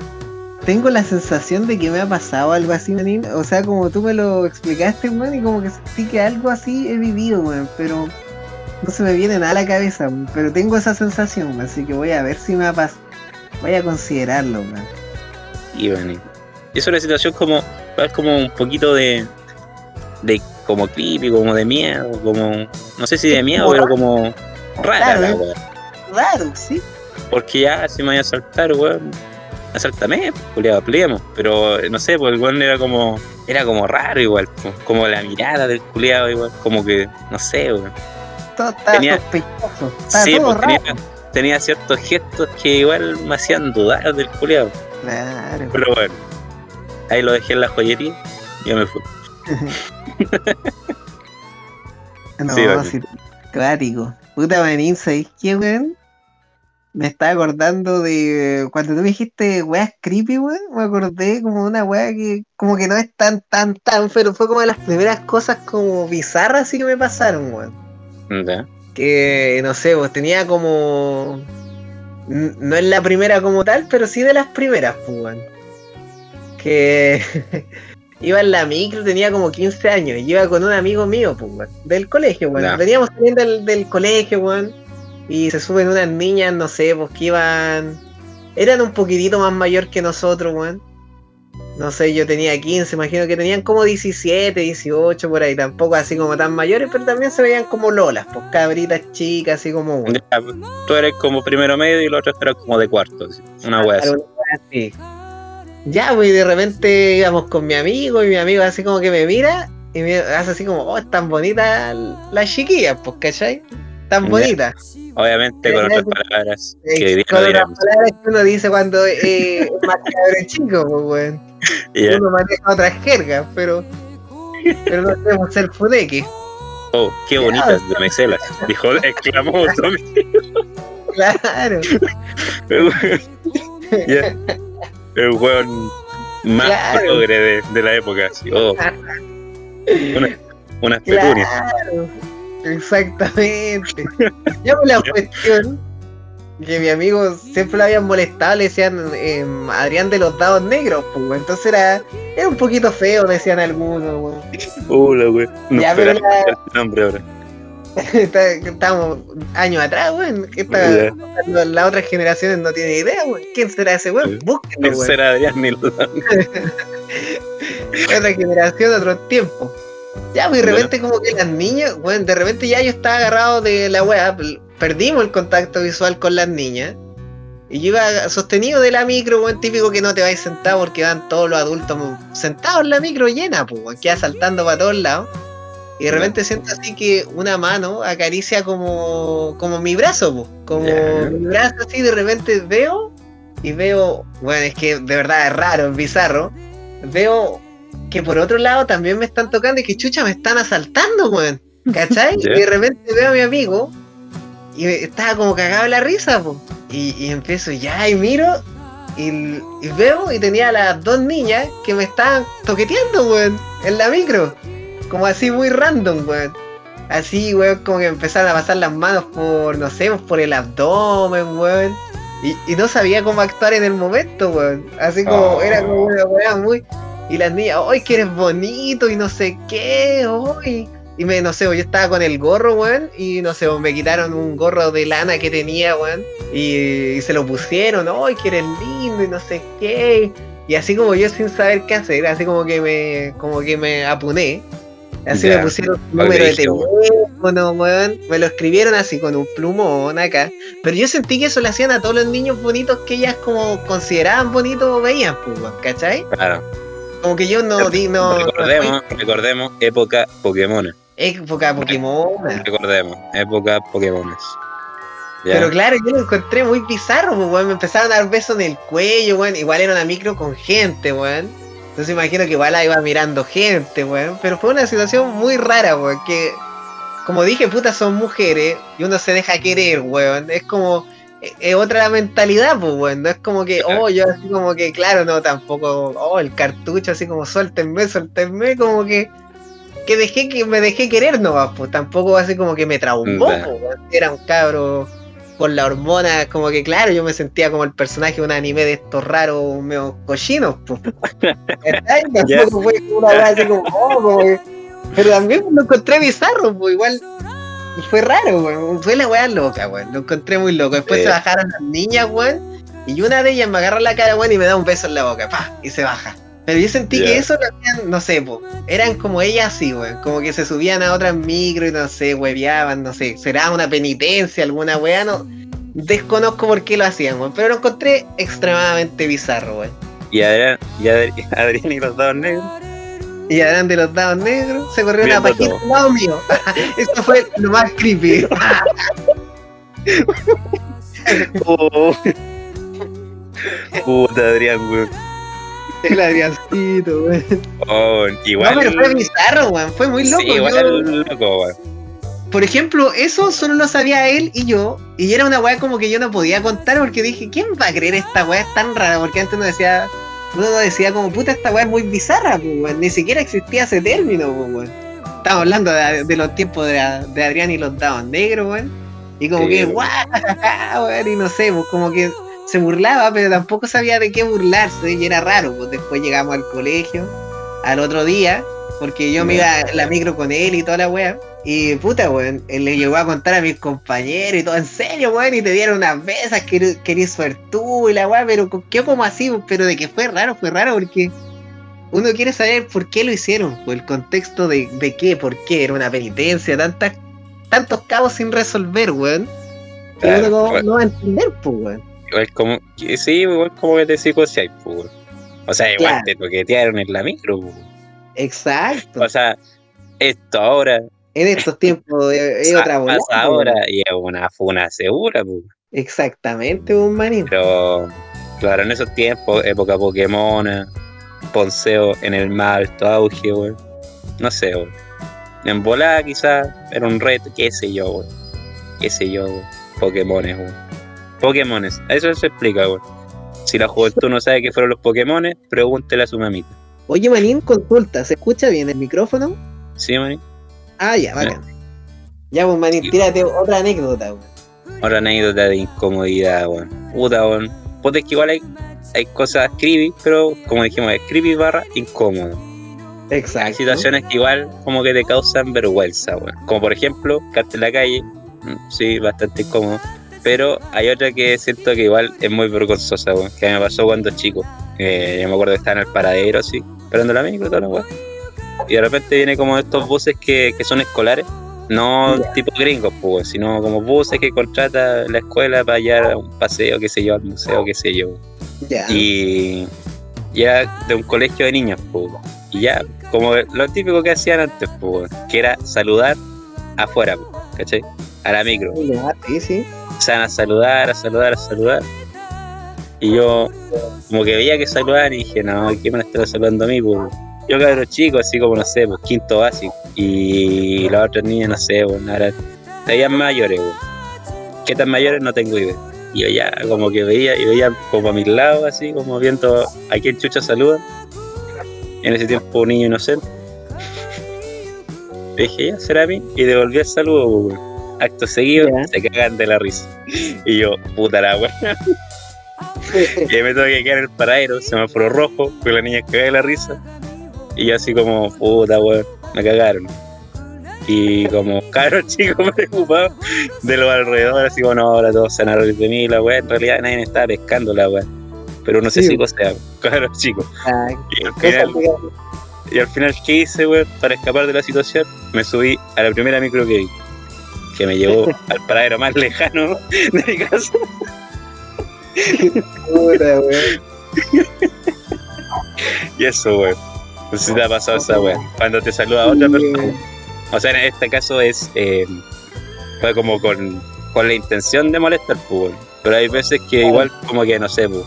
Tengo la sensación de que me ha pasado algo así, manín. O sea, como tú me lo explicaste, weón, y como que sentí que algo así he vivido, weón. Pero no se me viene nada a la cabeza, weón. Pero tengo esa sensación, weón. Así que voy a ver si me ha pasado. Voy a considerarlo, weón. Y bueno, es una situación como, es como un poquito de, de como creepy, como de miedo, como, no sé si de miedo, pero como rara Claro, la ¿eh? weá. Raro, sí. Porque ya, si me voy a saltar, weón, asáltame, pues, culiado, peleemos. Pero, no sé, pues el weón era como, era como raro igual, pues, como la mirada del culiado igual, como que, no sé, weón. Todo está Tenía- sospechoso. Sí, todo pues raro. tenía, tenía ciertos gestos que igual me hacían dudar del culiado. Claro. Pero bueno, ahí lo dejé en la joyería y yo me fui. No, Sí, sí. Puta manín, ¿sabes qué, weón? Me estaba acordando de cuando tú me dijiste weas creepy, weón. Me acordé como de una wea que como que no es tan, tan, tan, pero fue como de las primeras cosas como bizarras así que me pasaron, weón. Ya. Que no sé, pues tenía como. No es la primera como tal, pero sí de las primeras, pues. Que iba en la micro, tenía como 15 años, y iba con un amigo mío, pues, del colegio, weón. Veníamos saliendo del, del colegio, weón, y se suben unas niñas, no sé, pues que iban. Eran un poquitito más mayor que nosotros, weón. No sé, yo tenía 15, imagino que tenían como 17, 18 por ahí, tampoco así como tan mayores, pero también se veían como lolas, pues cabritas chicas, así como... Ya, pues, Tú eres como primero medio y los otros eran como de cuarto, una wea así. Claro. Ya, pues y de repente íbamos con mi amigo y mi amigo así como que me mira y me hace así como, oh, están bonitas las chiquillas, pues, ¿cachai? Tan Ya. bonitas. Obviamente con otras palabras Eh, que con no diremos. palabras que uno dice cuando eh, es más cabrón chico, pues, weón. Ya. Uno maneja otras jergas, pero, pero no podemos ser funeque. Oh, qué bonitas damiselas, dijo, exclamó Tommy. Claro. Ya. El weón más Claro. progre de, de la época, así. Oh, una- unas petunias. Claro, exactamente. Con la cuestión que mi amigo siempre lo habían molestado, le decían em, Adrián de los dados negros, pues, weón. entonces era, era un poquito feo, decían algunos, weón. Uh, la wea. No Ya, pero la- tu nombre ahora. Estamos años atrás, weón. Ya. la- Las otras generaciones no tienen idea, weón. ¿Quién será ese weón? Búsquenlo, ¿Quién weón. será Adrián ni otra generación, otro tiempo. Ya, pues de Bueno. repente como que las niñas, bueno, de repente ya yo estaba agarrado de la wea, perdimos el contacto visual con las niñas. Y yo iba sostenido de la micro, weón, típico que no te vais sentado porque van todos los adultos sentados en la micro llena, pues, queda saltando para todos lados. Y de repente siento así que una mano acaricia como, como mi brazo, pues, como mi brazo así, de repente veo y veo, bueno, es que de verdad es raro, es bizarro. Veo que por otro lado también me están tocando y que chucha me están asaltando, weón. ¿Cachai? Y de repente veo a mi amigo y estaba como cagado la risa, po. Y, y empiezo ya y miro y, y veo y tenía a las dos niñas que me estaban toqueteando, weón, en la micro. Como así muy random, weón. Así, weón, como que empezaron a pasar las manos por, no sé, por el abdomen, weón. Y, y no sabía cómo actuar en el momento, weón. Así como, Oh. era como una weá muy. Y las niñas, ¡ay, que eres bonito! Y no sé qué, ¡ay! Y me, no sé, yo estaba con el gorro, weón. Y no sé, me quitaron un gorro de lana que tenía, weón. Y, y se lo pusieron, ¡ay, que eres lindo! Y no sé qué. Y así como yo sin saber qué hacer, así como que me, como que me apuné. Así Ya. me pusieron un número de teléfono, weón. Me lo escribieron así con un plumón acá. Pero yo sentí que eso le hacían a todos los niños bonitos que ellas como consideraban bonitos o veían, pues, weón, ¿cachai? Claro. Como que yo no di, no. recordemos, recordemos, época Pokémon. Época Pokémon. Recordemos, época Pokémon. Pero claro, yo lo encontré muy bizarro, pues, weón. Me empezaron a dar besos en el cuello, weón. Igual era una micro con gente, weón. Entonces imagino que igual la iba mirando gente, weón. Pero fue una situación muy rara, weón. Que, como dije, puta, son mujeres y uno se deja querer, weón. Es como. Es es otra mentalidad, pues, weón. No es como que, oh, yo así como que, claro, no, tampoco, oh, el cartucho, así como, suéltenme, suéltenme, como que. Que dejé que me dejé querer nomás, pues tampoco así como que me traumó, era un cabro con la hormona, como que claro, yo me sentía como el personaje de un anime de estos raros, medio cochinos, pues. Oh, como que- pero también lo encontré bizarro, pues igual fue raro, weón. Fue la weá loca, weón. Lo encontré muy loco. Después se bajaron las niñas, weón. Y una de ellas me agarra la cara, weón, y me da un beso en la boca, pa, y se baja. Pero yo sentí que eso lo hacían, no sé, po, eran como ellas así, weón. Como que se subían a otras micro y no sé, hueveaban, no sé. Será una penitencia, alguna weá, no. Desconozco por qué lo hacían, weón. Pero lo encontré extremadamente bizarro, weón. Y Adrián, y Adri- Adrián y los dados negros. Y eran de los dados negros, se corrió una página al lado mío. Eso fue lo más creepy. Oh. Puta Adrián, weón. El Adriancito, weón. Oh, igual. No, pero fue bizarro, weón. Fue muy loco. Sí, igual Yo- loco, weón. por ejemplo, eso solo lo sabía él y yo. Y era una weá como que yo no podía contar porque dije, ¿quién va a creer esta weá? Es tan rara. Porque antes uno decía, uno decía como, puta, esta weá es muy bizarra, pues, weón. Ni siquiera existía ese término, pues, weón. Estamos hablando de, de los tiempos de, de Adrián y los dados negros, weón. Y como Sí, que, weón, y no sé, pues como que se burlaba, pero tampoco sabía de qué burlarse. Y era raro, pues después llegamos al colegio, al otro día, porque yo me iba a la micro con él y toda la weá. Y puta, weón, él le llegó a contar a mis compañeros y todo, en serio, weón, y te dieron unas besas, que suertudo y la weá, pero qué como así, pero de que fue raro, fue raro porque uno quiere saber por qué lo hicieron, pues el contexto de, de qué, por qué, era una penitencia, tantas, tantos cabos sin resolver, weón. Que Claro, uno no, no va a entender, pues, weón. Igual como. Sí, igual como que te psicoseáis, pues. O sea, igual Claro. te toquetearon en la micro. Exacto. O sea, esto ahora. en estos tiempos es, otra bola. pasa ahora y es una funa segura, pues. Exactamente, un manín. Pero, claro, en esos tiempos, época Pokémon, Ponceo en el más alto auge, weón. No sé, weón. En volada quizás era un reto, qué sé yo. Qué sé yo. Pokémones, weón. Pokémones, eso se explica, weón. Si la juventud no sabe qué fueron los Pokémones, pregúntele a su mamita. Oye, manín, consulta, ¿se escucha bien el micrófono? ¿Sí, mani? Ah, ya, bacán. Ya, pues, manín, tírate otra anécdota, weón. Otra anécdota de incomodidad, weón. Puta, weón. Puta, es que igual hay, hay cosas creepy, pero como dijimos, es creepy barra incómodo. Hay Exacto. situaciones que igual como que te causan vergüenza, weón. Como por ejemplo, quedarte en la calle, mm, sí, bastante incómodo. Pero hay otra que siento que igual es muy vergonzosa, weón. Que me pasó cuando chico. Eh, yo me acuerdo que estaba en el paradero, así, esperando la micro y toda la weón. Y de repente viene como estos buses que, que son escolares. No tipo gringos, pues, sino como buses que contrata la escuela para llevar a un paseo, qué sé yo, al museo, qué sé yo. Ya. Y ya de un colegio de niños, pues. Y ya, como lo típico que hacían antes, pues, que era saludar afuera, pues, ¿cachai? A la micro. Sí, sí. Sea, a saludar, a saludar, a saludar. Y yo, como que veía que saludaban y dije, no, ¿qué me van a estar saludando a mí, pues? Yo cabrón chico, así como, no sé, pues, quinto básico. Y las otras niñas, no sé, pues, ahora, veían mayores, pues. ¿Qué tan mayores? No tengo idea. Y yo ya, como que veía, y veía como a mis lados, así, como viendo a quién chucha saluda. En ese tiempo, un niño inocente. Y dije, ya, será a mí. Y devolví el saludo, pues. Acto seguido, se cagan de la risa. Y yo, puta la weá. Y ahí me tuve que quedar en el paradero, semáforo rojo, con la niña cagada de la risa. Y yo así como, puta weón, me cagaron. Y como caro chico preocupado de los alrededores, así como, no, ahora todos se reír de mí, la weá. En realidad nadie me estaba pescando la weá. Pero no sé Sí. si sea, caro chico. Ay, Y al final, y al final, ¿qué hice, weón? Para escapar de la situación, me subí a la primera micro que vi, que me llevó al paradero más lejano de mi casa. Y eso, weón. No sé si te ha pasado esa weón. Cuando te saluda otra persona. O sea, en este caso es. eh, fue como con, con la intención de molestar, pues, weón. Pero hay veces que igual, como que no sé, pues.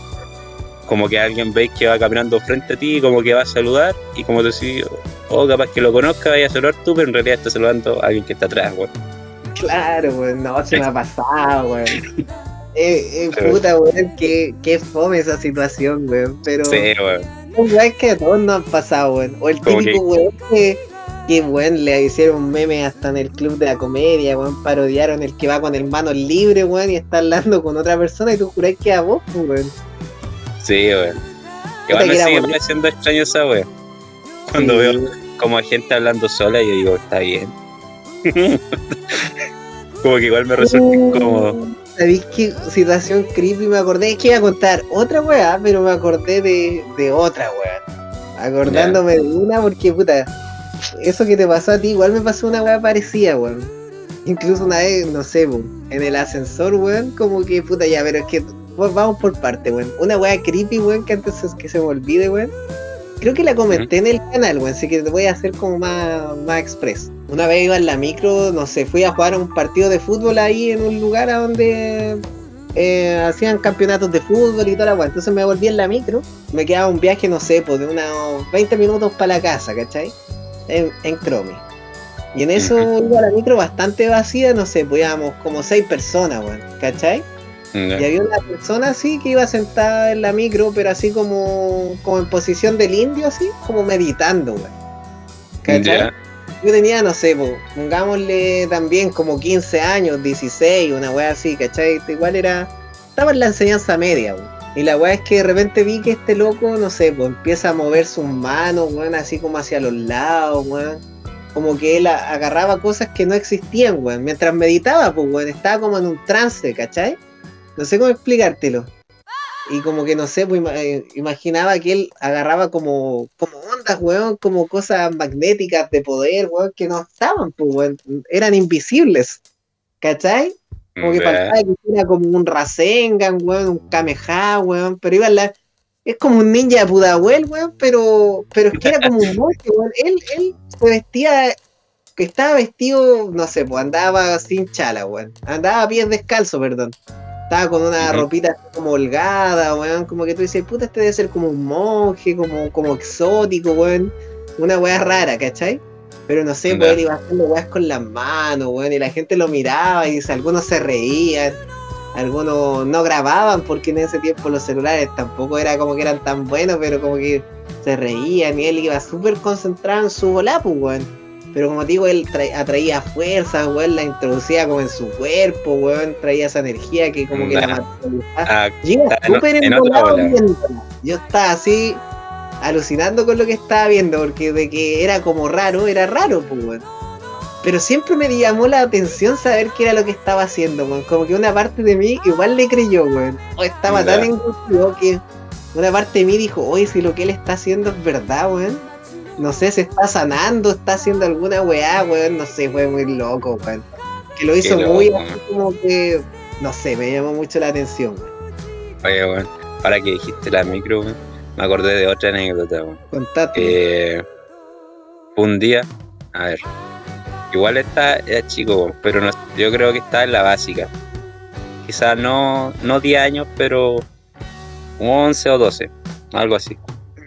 Como que alguien veis que va caminando frente a ti, como que va a saludar, y como te decís, oh, capaz que lo conozca, vaya a saludar tú, pero en realidad está saludando a alguien que está atrás, weón. Claro, weón, no, se me ha pasado, weón. Eh, eh, puta, weón, qué, qué fome esa situación, weón. Pero Sí, weón. weas que a todos nos han pasado, weón. O el típico weón que Qué buen, le hicieron meme hasta en el club de la comedia, weón. Parodiaron el que va con el manos libre, weón, y está hablando con otra persona y tú jurás que a vos, pues, weón. Sí, weón. Que me sigue pareciendo extraño esa weón. Cuando Sí. veo como hay gente hablando sola, yo digo, está bien. como que igual me resulta Uh. incómodo. ¿Sabéis qué situación creepy me acordé? Es que iba a contar otra weá, pero me acordé de, de otra weá. Acordándome de una porque, puta, eso que te pasó a ti, igual me pasó una weá parecida, weón. Incluso una vez, no sé, weón, en el ascensor, weón, como que, puta, ya, pero es que vamos por parte, weón. Una weá creepy, weón, que antes es que se me olvide, weón. Creo que la comenté en el canal, weón, así que te voy a hacer como más, más express. Una vez iba en la micro, no sé, fui a jugar a un partido de fútbol ahí en un lugar a donde eh, hacían campeonatos de fútbol y toda la weá. Entonces me volví en la micro, me quedaba un viaje, no sé, pues de unos 20 minutos para la casa, ¿cachai? En, en Chrome. Y en eso iba la micro bastante vacía, no sé, pues íbamos como 6 personas, weón, ¿cachai? Y había una persona así que iba sentada en la micro, pero así como, como en posición del indio, así, como meditando, weón. ¿Cachai? Yo tenía, no sé, po, pongámosle también como 15 años, 16, una weá así, ¿cachai? Igual era. Estaba en la enseñanza media, weón. Y la weá es que de repente vi que este loco, no sé, pues empieza a mover sus manos, weón, así como hacia los lados, weón. Como que él agarraba cosas que no existían, weón. Mientras meditaba, pues, weón, estaba como en un trance, ¿cachai? No sé cómo explicártelo. Y como que no sé, pues eh, imaginaba que él agarraba como, como weón, como cosas magnéticas de poder, weón, que no estaban, pues, weón, eran invisibles. ¿Cachai? Como que faltaba que hiciera como un Rasengan, weón, un Kameha, weón, pero iba la. Es como un ninja de Pudahuel, weón, pero, pero es que era como un monje, weón. Él, él se vestía, que estaba vestido, no sé, pues andaba sin chala, weón. Andaba a pies descalzo, perdón. Estaba con una Ujú. ropita así como holgada, weón. Como que tú dices, puta, este debe ser como un monje, como, como exótico, weón. Una weá rara, ¿cachai? Pero no sé, pues él iba haciendo weas con las manos, weón. Y la gente lo miraba y algunos se reían. Algunos no grababan porque en ese tiempo los celulares tampoco era como que eran tan buenos, pero como que se reían y él iba súper concentrado en su volá, pues, weón. Pero como digo, él tra- atraía fuerza, weón, la introducía como en su cuerpo, weón, traía esa energía que como que la materializaba. Ah, Yo súper estaba así alucinando con lo que estaba viendo, porque de que era como raro, era raro, pues, weón. Pero siempre me llamó la atención saber qué era lo que estaba haciendo, weón. Como que una parte de mí igual le creyó, weón. O estaba tan engullido que una parte de mí dijo, oye, si lo que él está haciendo es verdad, weón. No sé, se está sanando, está haciendo alguna weá, weón. No sé, fue muy loco, weón. Que lo hizo muy así como que, no sé, me llamó mucho la atención, weón. Oye, weón, ahora que dijiste la micro, weón, me acordé de otra anécdota, weón. Contate. Eh, un día, a ver, igual está, era chico, weón, pero no, yo creo que está en la básica. Quizás no, no 10 años, pero 11 o 12, algo así.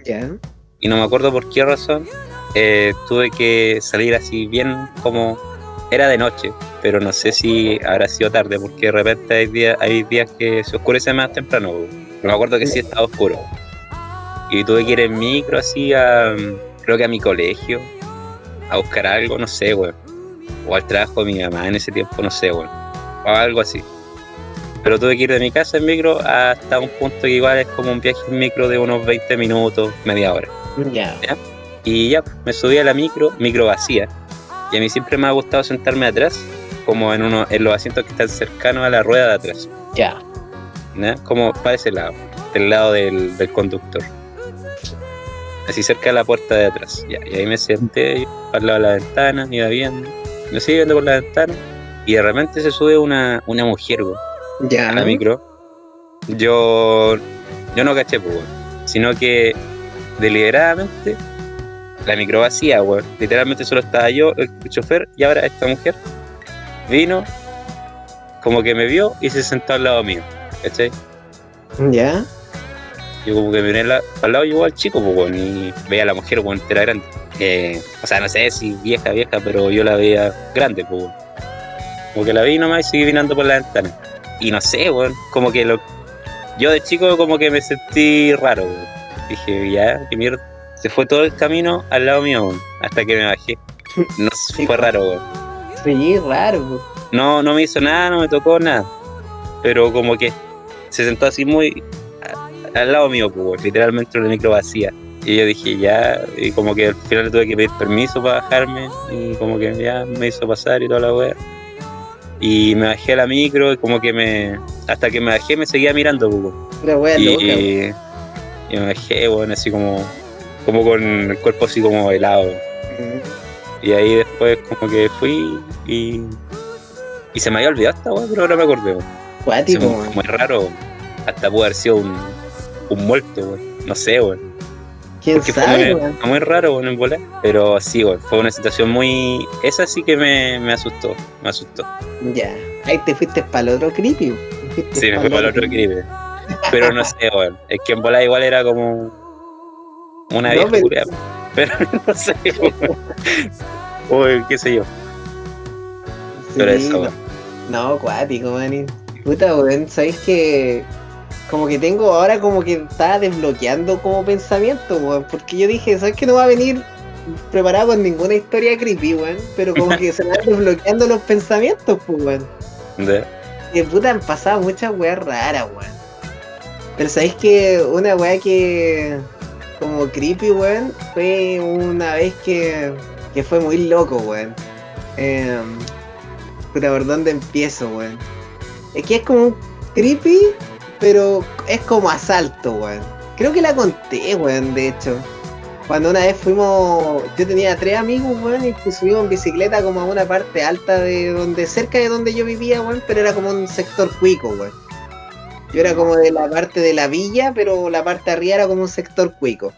ya. Y no me acuerdo por qué razón eh, tuve que salir así bien como era de noche, pero no sé si habrá sido tarde, porque de repente hay días, hay días que se oscurece más temprano. me acuerdo que sí estaba oscuro. Y tuve que ir en micro así a, creo que a mi colegio, a buscar algo, no sé, weón. O al trabajo de mi mamá en ese tiempo, no sé, weón. O algo así. Pero tuve que ir de mi casa en micro hasta un punto que igual es como un viaje en micro de unos 20 minutos, media hora. Ya. Y ya, me subí a la micro, micro vacía. Y a mí siempre me ha gustado sentarme atrás, como en uno, en los asientos que están cercanos a la rueda de atrás. Ya. ¿ya? Como para ese lado, del lado del, del conductor. Así cerca de la puerta de atrás. Ya, y ahí me senté al lado de la ventana, iba viendo. Me seguí viendo por la ventana. Y de repente se sube una, una mujer, güey, Ya. a la micro. Yo, yo no caché, pues. Sino que deliberadamente la micro vacía, weón. Literalmente solo estaba yo, el chofer, y ahora esta mujer vino, como que me vio y se sentó al lado mío. ¿Cachai? Ya. Yo como que miré la- al lado y igual chico, pues, weón, y veía a la mujer, weón, era grande. Eh, o sea, no sé si vieja, vieja, pero yo la veía grande, pues, weón. Como que la vi nomás y seguí mirando por la ventana. Y no sé, weón, como que lo... Yo de chico como que me sentí raro, weón. Dije, ya, qué mierda. Se fue todo el camino al lado mío, hasta que me bajé. No fue raro, weón. Sí, raro. po. No, no me hizo nada, no me tocó nada. Pero como que se sentó así muy a- al lado mío, pues, literalmente una micro vacía. Y yo dije ya, y como que al final tuve que pedir permiso para bajarme, y como que ya me hizo pasar y toda la weá. Y me bajé a la micro, y como que me. Hasta que me bajé me seguía mirando, pues, wea loca. Weón. Y, me bajé, bueno, así como, como con el cuerpo así como helado. Y ahí después como que fui y, y se me había olvidado esta weá, pero ahora me acordé. weón. Cuático, me- weón. muy raro. weón. Hasta pudo haber sido un, un muerto, weón. No sé, weón. ¿Quién Porque sabe, muy, weón? fue muy raro, weón, en volar. Pero sí, weón, fue una situación muy... Esa sí que me, me asustó, me asustó. Ya. Ahí te fuiste para el otro creepy. weón. Sí, me fue para el otro crimen. Pero no sé, weón. Es que en volar igual era como una No, vieja pero- no sé, weón. Qué sé yo. Pero eso, no. weón. No, cuático, manín. Puta, weón, ¿sabéis que como que tengo ahora como que estaba desbloqueando como pensamiento, weón? Porque yo dije, ¿sabes que no va a venir preparado con ninguna historia creepy, weón? Pero como que se van desbloqueando los pensamientos, pues, weón. De- Que puta, han pasado muchas weas raras, weón. Pero sabéis que una wea que como creepy, weón, fue una vez que, que fue muy loco, weón. Eh, puta, ¿por dónde empiezo, weón? Es que es como creepy, pero es como asalto, weón. Creo que la conté, weón, de hecho. Cuando una vez fuimos, yo tenía tres amigos, weón, y subimos en bicicleta como a una parte alta de donde, cerca de donde yo vivía, weón, pero era como un sector cuico, weón. Yo era como de la parte de la villa, pero la parte de arriba era como un sector cuico.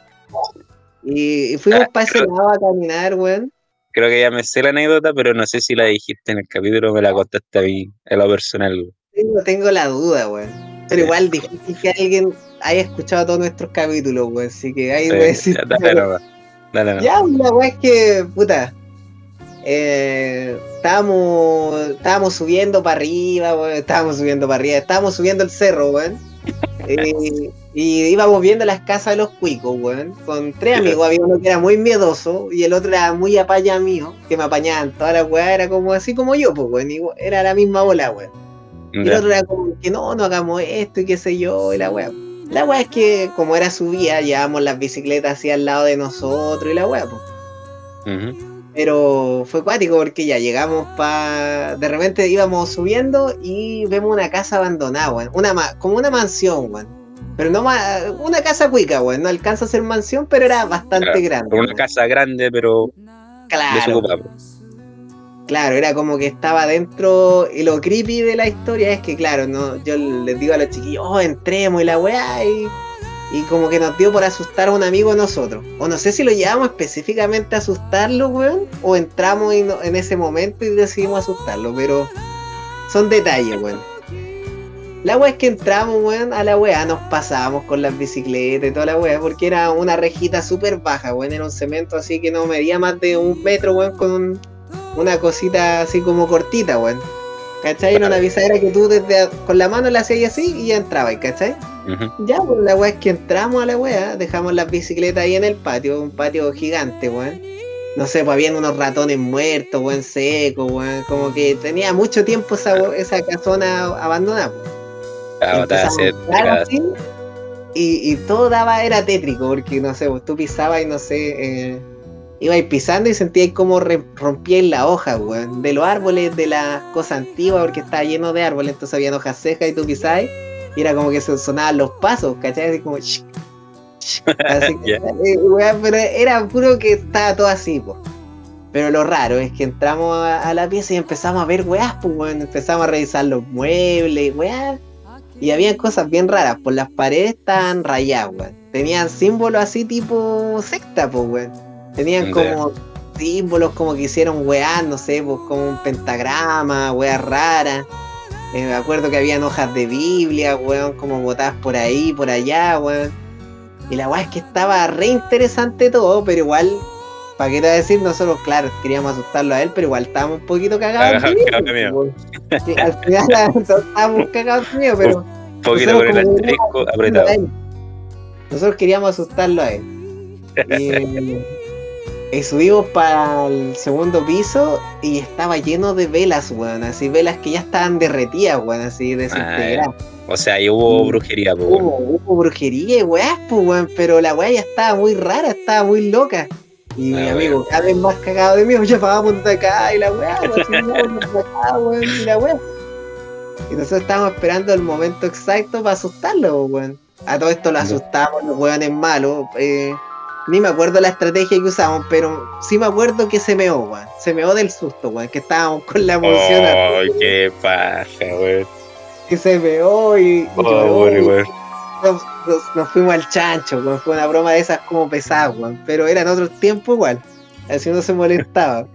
Y, y fuimos Ah, para ese lado a caminar, weón. Creo que ya me sé la anécdota, pero no sé si la dijiste en el capítulo o me la contaste a mí, en lo personal. weón. Tengo, tengo la duda, weón. Pero Sí. igual difícil que alguien haya escuchado todos nuestros capítulos, weón. Así que ahí Sí, voy a decir. ya, dale nomás. Dale nomás. Ya, la weá es que, puta. Eh, estábamos, estábamos subiendo para arriba, weón. Estábamos subiendo para arriba. Estábamos subiendo el cerro, weón. Eh, y íbamos viendo las casas de los cuicos, weón. Con tres amigos. Había uno que era muy miedoso y el otro era muy apaña mío. Que me apañaban todas las weas. Era como así como yo, pues, weón. Era la misma bola, weón. Y el otro era como que no, no hagamos esto y qué sé yo, y la weá. La weá es que, como era su vía, llevábamos las bicicletas así al lado de nosotros y la weá, pues. Pero fue cuático porque ya llegamos pa. De repente íbamos subiendo y vemos una casa abandonada, weón. Una ma- como una mansión, weón. Pero no más. Una casa cuica, weón. No alcanza a ser mansión, pero era bastante Claro, grande. Una casa grande, pero Claro. Claro, era como que estaba dentro. Y lo creepy de la historia es que, claro, no, yo les digo a los chiquillos, oh, entremos y la weá, y, y como que nos dio por asustar a un amigo a nosotros. O no sé si lo llevamos específicamente a asustarlo, weón, o entramos y en ese momento y decidimos asustarlo, pero son detalles, weón. La weá es que entramos, weón, a la weá, nos pasábamos con las bicicletas y toda la weá, porque era una rejita súper baja, weón, era un cemento así que no medía más de un metro, weón, con un- una cosita así como cortita, weón. ¿Cachai? Era una bisagra que tú desde a- con la mano la hacías así y ya entrabas, ¿cachai? Ya, pues la weá es que entramos a la weá, dejamos las bicicletas ahí en el patio, un patio gigante, weón. No sé, pues habían unos ratones muertos, weón, secos, weón. Como que tenía mucho tiempo esa, esa casona abandonada, pues. Así, y, y todo daba, era tétrico, porque no sé, pues tú pisabas y no sé, eh, ibais pisando y sentíais como rompíais la hoja, weón, de los árboles, de las cosas antiguas, porque estaba lleno de árboles, entonces habían hojas secas y tú pisabas y era como que se sonaban los pasos, ¿cachai? Así como, "Shh, shh", así, eh, weón, pero era puro que estaba todo así, pues. Pero lo raro es que entramos a, a la pieza y empezamos a ver weás, pues, weón. Empezamos a revisar los muebles, weás. Y había cosas bien raras, por las paredes estaban rayadas, weón. Tenían símbolos así tipo secta, pues, weón. Tenían como símbolos como que hicieron weás, no sé, pues como un pentagrama, weas raras. Eh, me acuerdo que habían hojas de Biblia, weón, como botadas por ahí, por allá, weón. Y la weá es que estaba re interesante todo, pero igual, ¿para qué te voy a decir? Nosotros, claro, queríamos asustarlo a él, pero igual estábamos un poquito cagados. Miedo, de. Sí, al final estábamos cagados de miedo, pero Un poquito con el asterisco queríamos apretado. asustarlo a él. Nosotros queríamos asustarlo a él. Y, Y subimos para el segundo piso y estaba lleno de velas, weón. Así, velas que ya estaban derretidas, weón, así desintegradas. O sea, ahí hubo brujería, pues. weón. Hubo, hubo brujería weás, pues, weón. Pero la weá ya estaba muy rara, estaba muy loca. Y mi Ah, amigo, cada vez más cagado de mí, ya vamos de acá y la weá, weón, weón, y la weá. Y nosotros estábamos esperando el momento exacto para asustarlo, weón. A todo esto lo asustamos, los weones malos. Eh, ni me acuerdo la estrategia que usamos, pero sí me acuerdo que se meó, weón. Se meó del susto, weón, que estábamos con la emoción Ay, qué paja, weón. que se meó y, Oh, weón. nos, nos- nos fuimos al chancho, weón. Fue una broma de esas como pesadas, weón. Pero eran otros tiempos igual. Así uno se molestaba.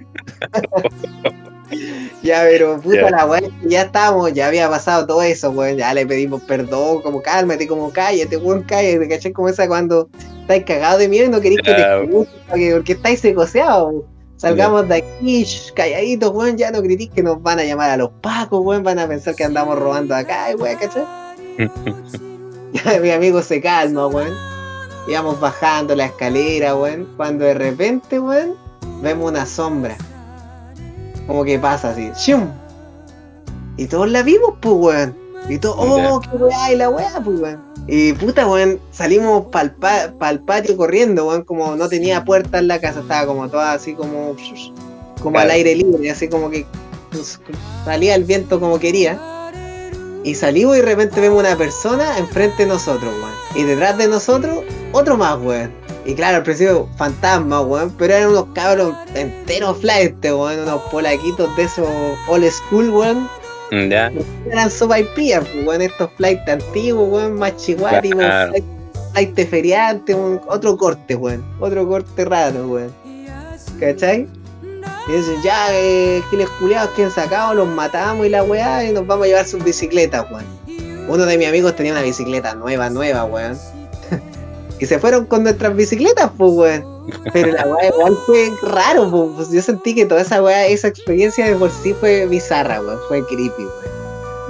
ya, pero puta la weón, ya estábamos, ya había pasado todo eso, weón. Ya le pedimos perdón, como cálmate, como cállate, weón, cállate, ¿cachai? Como esa cuando estáis cagados de miedo y no queréis que te escuchen, porque, porque estáis secoseados. Salgamos de aquí, calladitos, weón, ya no critiques que nos van a llamar a los pacos, weón, van a pensar que andamos robando acá, weón, ¿cachai? Ya mi amigo se calma, weón. Íbamos bajando la escalera, weón. Cuando de repente, weón, vemos una sombra. Como que pasa así. ¡Shum! Y todos la vimos, pues, weón. Y todos, oh, qué weá, y la weá, pues, weón. Y puta, weón, salimos para el patio corriendo, weón. Como no tenía puerta en la casa, estaba como toda así como. Como al aire libre, así como que pues, salía el viento como quería. Y salimos y de repente vemos una persona enfrente de nosotros, weón. Y detrás de nosotros, otro más, weón. Y claro, al principio fantasmas, weón. Pero eran unos cabros enteros flight, weón. Unos polaquitos de esos old school, weón. Ya, Eran sopa y pues, weón. Estos flight antiguos, weón. Más chihuahuas, Claro. flight, flight feriante, weón. Otro corte, weón. Otro corte raro, weón. ¿Cachai? Y dicen, ya, eh, giles culiados que han sacado, los matamos y la weá, y nos vamos a llevar sus bicicletas, weón. Uno de mis amigos tenía una bicicleta nueva, nueva, weón. Y se fueron con nuestras bicicletas, pues, weón. Pero la weá igual fue raro, pues, pues, yo sentí que toda esa weá, esa experiencia de por sí fue bizarra, weón. Fue creepy, weón.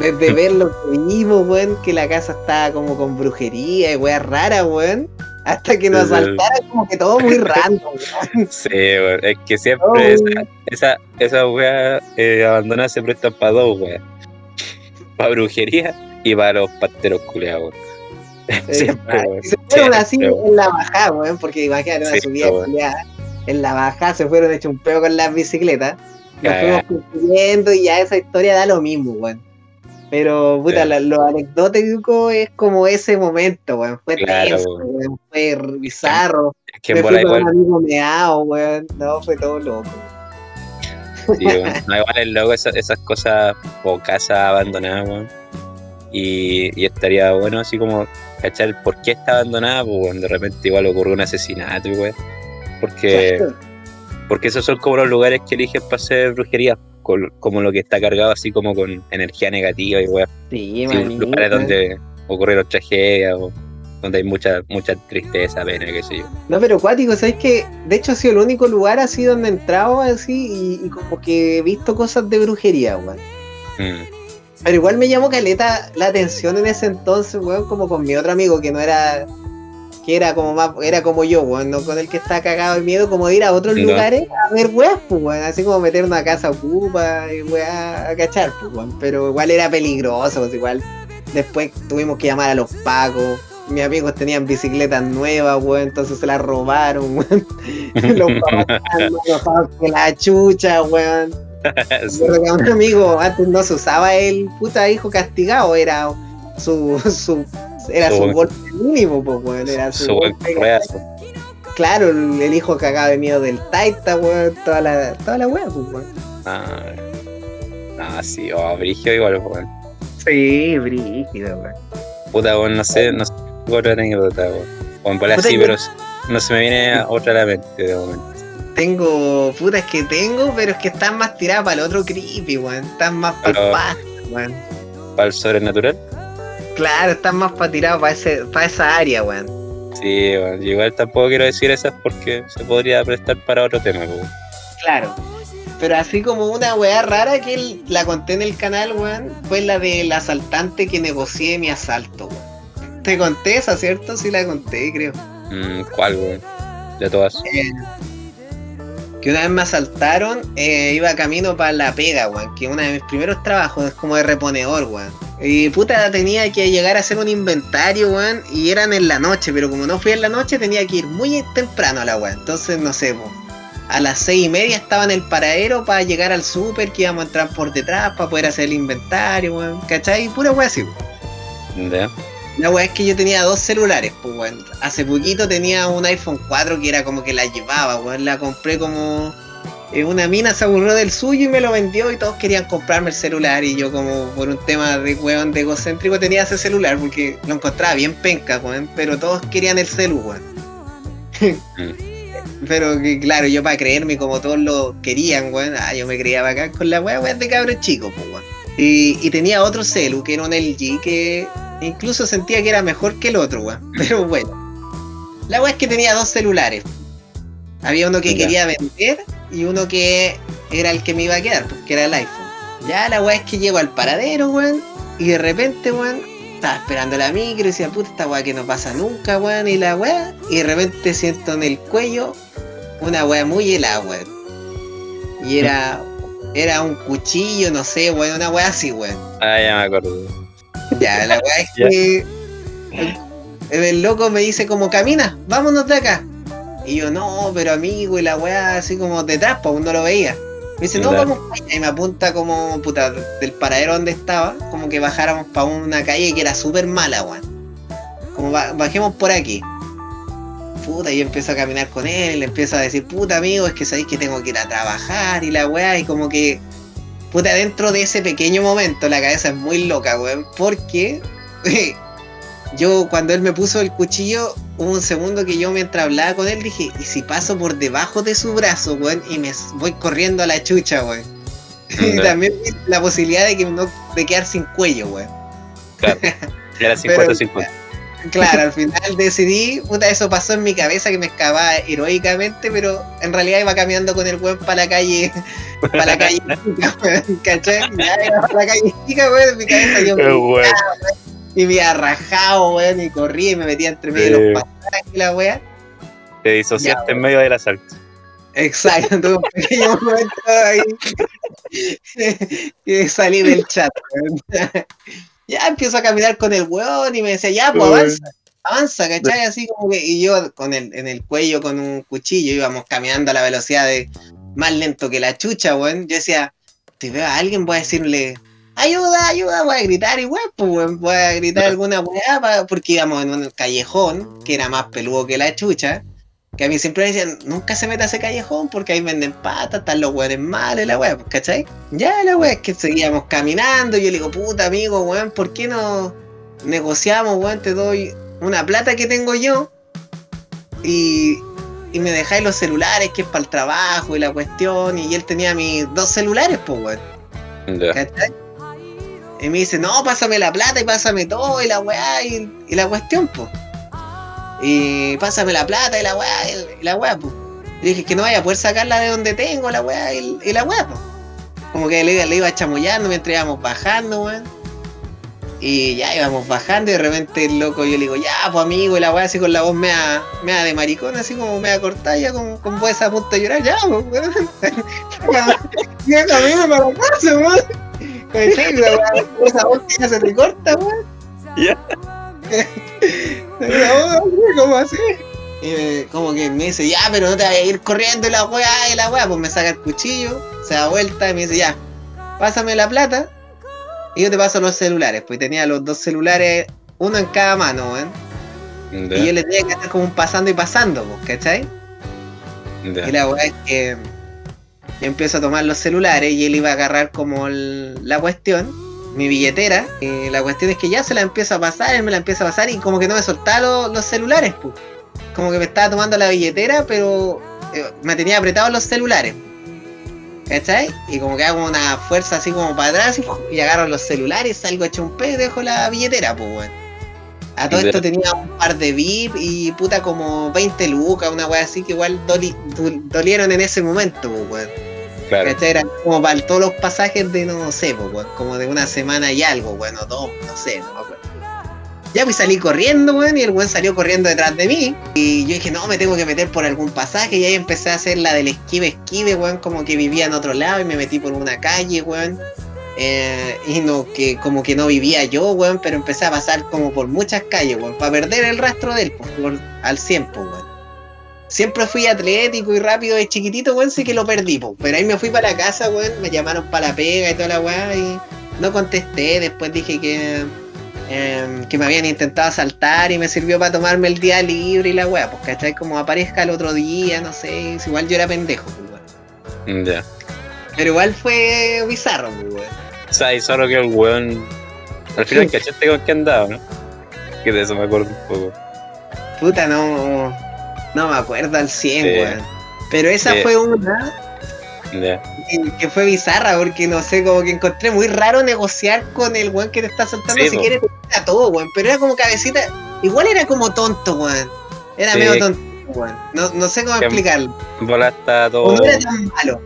Desde ver lo que vimos, weón, que la casa estaba como con brujería y weá rara, weón. Hasta que nos asaltaran como que todo muy random, weón. sí, weón. Es que siempre Oh, esa, esa, esa wea eh, abandonada se presta para dos, weón. Para brujería y para los pasteros culeados, weón. Siempre. Y se fueron así en la bajada, weón, porque imagínate una subida culiada. En la bajada se fueron hecho un peo con las bicicletas. Nos fuimos construyendo y ya esa historia da lo mismo, weón. Pero, puta, Sí. lo, lo anecdótico es como ese momento, weón. Fue Claro, tenso, weón. Fue bizarro. Es que Me fui con un amigo meado, weón. No, fue todo loco. sí, weón. No, igual es loco esa- esas cosas o casas abandonadas, weón. Y, y estaría bueno así como cachar por qué está abandonada, pues de repente igual ocurrió un asesinato, y weón. Porque, porque esos son como los lugares que eligen para hacer brujería, como lo que está cargado así como con energía negativa y weón. Sí, Sí, lugares donde ocurrieron tragedias o donde hay mucha, mucha tristeza, pena, qué sé yo. No, pero cuático, ¿sabes que De hecho ha sido el único lugar así donde he entrado así y, y como que he visto cosas de brujería, weón. Mm, Pero igual me llamó caleta la atención en ese entonces, weón, como con mi otro amigo que no era. que era como más. era como yo, weón, no con el que está cagado de miedo, como de ir a otros lugares a ver weas, pues, weón, así como meter una casa ocupa y weá a cachar, pues, weón. Pero igual era peligroso, pues igual. Después tuvimos que llamar a los pacos. Mis amigos tenían bicicletas nuevas, weón, entonces se las robaron, weón. los papás enojados que la chucha, weón. Recuerdo que a un amigo antes no se usaba el puta hijo castigado, era su, su era Su golpe mínimo, pues weón, era su, Su golpe. Claro, el, hijo cagado de miedo del Taita, weón, toda la, toda la weá, pues weón. Ah, ah, sí, oh, brigio igual, weón. Sí, brígido, weón. Puta, weón, no sé, no sé otra anécdota, weón. O en bola Puta, sí, pero no se me viene otra a la mente de momento. Tengo, puta, es que tengo, pero es que están más tiradas para el otro creepy, weón. Están más para el weón. ¿Para el sobrenatural? Claro, están más para tirar para ese, para esa área, weón. Sí, weón. Igual tampoco quiero decir esas porque se podría prestar para otro tema, weón. Claro. Pero así como una weá rara que el- la conté en el canal, weón, fue la del asaltante que negocié mi asalto, weón. Te conté esa, ¿cierto? Sí la conté, creo. Mm, ¿Cuál, weón? De todas. Eh, que una vez me asaltaron, eh, iba camino para la pega, weón, que uno de mis primeros trabajos es como de reponedor, weón. Y puta, tenía que llegar a hacer un inventario, weón, y eran en la noche, pero como no fui en la noche, tenía que ir muy temprano a la weón. Entonces, no sé, a las seis y media estaba en el paradero para llegar al súper, que íbamos a entrar por detrás para poder hacer el inventario, weón, ¿cachai? Pura weón así. La weá es que yo tenía dos celulares, pues weón. Hace poquito tenía un iPhone 4 que era como que la llevaba, weón. La compré como. eh, una mina se aburrió del suyo y me lo vendió y todos querían comprarme el celular. Y yo, como por un tema de weón de egocéntrico, tenía ese celular porque lo encontraba bien penca, weón. Pero todos querían el celu, weón. Pero que claro, yo para creerme como todos lo querían, weón. Ah, yo me creía bacán con la weá, weón, de cabros chicos, pues weón. Y, y tenía otro celu que era un LG que incluso sentía que era mejor que el otro, weón. Pero bueno. La weá es que tenía dos celulares. Había uno que quería vender y uno que era el que me iba a quedar, porque era el iPhone. Ya la weá es que llego al paradero, weón. Y de repente, weón, estaba esperando la micro y decía, puta, esta weá que no pasa nunca, weón. Y la weá. Y de repente siento en el cuello una weá muy helada, weón. Y era. Era un cuchillo, no sé, weón, una weá así, weón. Ah, ya me acuerdo. Ya, la weá es que el, el loco me dice como camina, vámonos de acá. Y yo, no, pero amigo, y la weá así como detrás, pues aún no lo veía. Me dice, no, vamos para allá", y me apunta como, puta, del paradero donde estaba, como que bajáramos para una calle que era súper mala, weón. Como "Ba- bajemos por aquí. Puta, y yo empiezo a caminar con él, y le empiezo a decir, puta amigo, es que sabéis que tengo que ir a trabajar y la weá, y como que Puta, dentro de ese pequeño momento la cabeza es muy loca, weón. Porque yo cuando él me puso el cuchillo, hubo un segundo que yo mientras hablaba con él dije, ¿y si paso por debajo de su brazo, weón? Y me voy corriendo a la chucha, weón. Y también la posibilidad de que no de quedar sin cuello, weón. Claro. Era 50-50. Claro, al final decidí, puta, eso pasó en mi cabeza que me excavaba heroicamente, pero en realidad iba caminando con el weón para la calle, para la calle chica, weón, ¿cachai? Ya para la calle chica, weón, en mi cabeza yo Qué bueno. y me había rajado, weón, y corría y me metía entre medio de los pasajes y la weá. Te disociaste Ya, en medio del asalto. Exacto, tuve un pequeño momento ahí que salí del chat, weón. Ya empiezo a caminar con el weón y me decía, ya, pues avanza, avanza, ¿cachai? Así como que, y yo con el, en el cuello con un cuchillo íbamos caminando a la velocidad de más lento que la chucha, weón. Yo decía, si veo a alguien voy a decirle, ayuda, ayuda, voy a gritar igual, pues weón, voy a gritar alguna weá, porque íbamos en un callejón que era más peludo que la chucha. Que a mí siempre me decían, nunca se meta a ese callejón porque ahí venden patas, están los weones malos la weá, pues, ¿cachai? Ya la weá es que seguíamos caminando y yo le digo, puta amigo, weón, ¿por qué no negociamos, weón? Te doy una plata que tengo yo y, y me dejáis los celulares que es para el trabajo y la cuestión. Y él tenía mis dos celulares, pues, weón. ¿Cachai? Y me dice, no, pásame la plata y pásame todo y la weá y, y la cuestión, pues. Y pásame la plata y la weá y, la weá, pues. Y dije que no vaya a poder sacarla de donde tengo la weá y, la weá, pues. Como que le, iba chamullando mientras íbamos bajando, weón. Y ya íbamos bajando y de repente el loco yo le digo, ya, pues amigo, y la weá así con la voz mea, mea de maricón, así como mea cortada, ya con, con voz a punto de llorar, ya, pues, weón. Ya camino para casa, weón. Weá, Esa voz que ya se te corta, weón. Ya. Voz, ¿Cómo así? Y me- como que me dice, ya, pero no te vayas a ir corriendo y la weá y la weá, pues me saca el cuchillo, se da vuelta y me dice, ya, pásame la plata y yo te paso los celulares. Pues tenía los dos celulares, uno en cada mano, weón. Y yo le tenía que hacer como un pasando y pasando, pues, ¿cachai? Y la weá es que yo empiezo a tomar los celulares y él iba a agarrar como el- la cuestión, mi billetera. Y la cuestión es que ya se la empiezo a pasar, él me la empieza a pasar y como que no me soltaba lo- los celulares, pues. Como que me estaba tomando la billetera, pero eh, me tenía apretado los celulares. ¿Cachai? Y como que hago una fuerza así como para atrás y, y agarro los celulares, salgo hecho un pedo y dejo la billetera, pues, weón. A todo esto tenía un par de VIP y puta como 20 lucas, una weá así que igual doli- dol- dolieron en ese momento, pues. Claro. ¿Cachai? Como para todos los pasajes de, no sé, como de una semana y algo, bueno, dos, no sé, no me acuerdo. Ya pues salí corriendo, weón, y el weón salió corriendo detrás de mí. Y yo dije, no, me tengo que meter por algún pasaje. Y ahí empecé a hacer la del esquive, esquive, weón, como que vivía en otro lado y me metí por una calle, weón. Eh, y no, que como que no vivía yo, weón, pero empecé a pasar como por muchas calles, weón, para perder el rastro de él, al 100, pues, weón. Siempre fui atlético y rápido de chiquitito, weón, sí que lo perdí, pues. Pero ahí me fui para la casa, weón, me llamaron para la pega y toda la weá y no contesté. Después dije que, em, que me habían intentado asaltar y me sirvió para tomarme el día libre y la weá, pues, ¿cachai? Como aparezca el otro día, no sé, igual yo era pendejo, pues, weón. Ya. Pero igual fue bizarro, pues, weón. O sea, y solo que el weón. Al final cachaste con qué andaba, ¿no? Que de eso me acuerdo un poco. Puta, no, no me acuerdo al 100, Sí. weón. Pero esa Sí. fue una Ya. que, fue bizarra porque no sé, como que encontré muy raro negociar con el weón que te está soltando Sí, si po. quiere te quita todo, weón. Pero era como cabecita, igual era como tonto, weón. Era medio tonto, weón. No, no sé cómo Que- explicarlo. Bola está O todo. no era tan malo.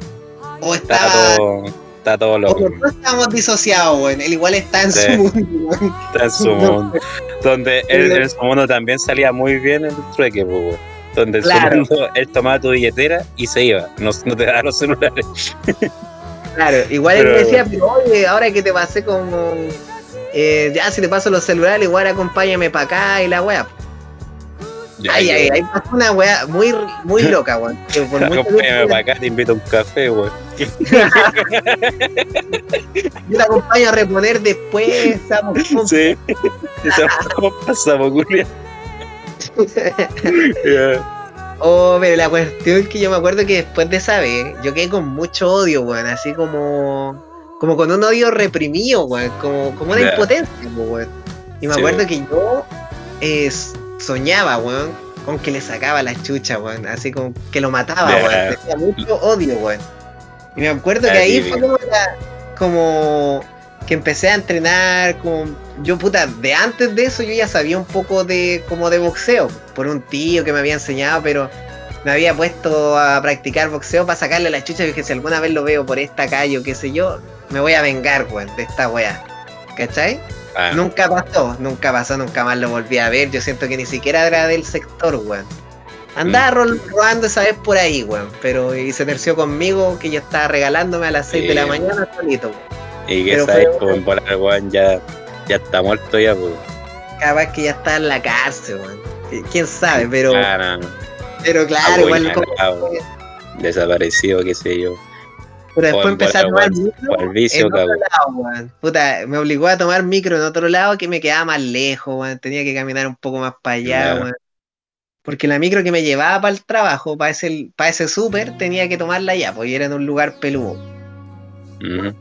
O Está estaba. todo. Está todo O loco. los dos estábamos disociados, weón. Él igual está en Sí. su mundo, weón. Está en su mundo. Donde él en su mundo también salía muy bien el trueque, weón. Donde Claro. mundo él tomaba tu billetera y se iba. No, no te daba los celulares. Claro, igual Pero- él me decía, pero oye, ahora que te pasé como. eh, ya, si te paso los celulares, igual acompáñame para acá y la weá. Ay, ay, ay, pasó una weá muy, muy loca, weón. Acompáñame para acá, te invito a un café, weón. Yo te acompaño a reponer después, estamos juntos. Sí. Eso ¿Cómo Oh, pero la cuestión es que yo me acuerdo que después de esa vez, yo quedé con mucho odio, weón, así como. Como con un odio reprimido, weón, como, como una Ya. impotencia, weón. Y me Sí, acuerdo que yo eh, soñaba, weón, con que le sacaba la chucha, weón, así como que lo mataba, Ya. weón. Tenía mucho odio, weón. Y me acuerdo que ahí fue como, la- como que empecé a entrenar, como yo puta, de antes de eso yo ya sabía un poco de como de boxeo, por un tío que me había enseñado, pero me había puesto a practicar boxeo para sacarle la chucha y dije si alguna vez lo veo por esta calle o qué sé yo, me voy a vengar, weón, de esta weá. ¿Cachai? Ah, Nunca pasó, nunca pasó, nunca más lo volví a ver. Yo siento que ni siquiera era del sector, weón. Andaba rol- robando esa vez por ahí, weón. Pero y se terció conmigo que yo estaba regalándome a las 6 de la mañana solito, weón. y que pero sabes, pues, en volar, weón, ya, ya está muerto ya, pues. Capaz que ya está en la cárcel, weón. Quién sabe, pero, Claro, pero claro, igual como- desaparecido, qué sé yo. Pero después empecé a tomar micro vicio, en otro lado. Puta, me obligó a tomar micro en otro lado que me quedaba más lejos, weón. Tenía que caminar un poco más para allá, weón. Porque la micro que me llevaba para el trabajo, para ese, para ese súper, tenía que tomarla allá, porque era en un lugar peludo. Ujú.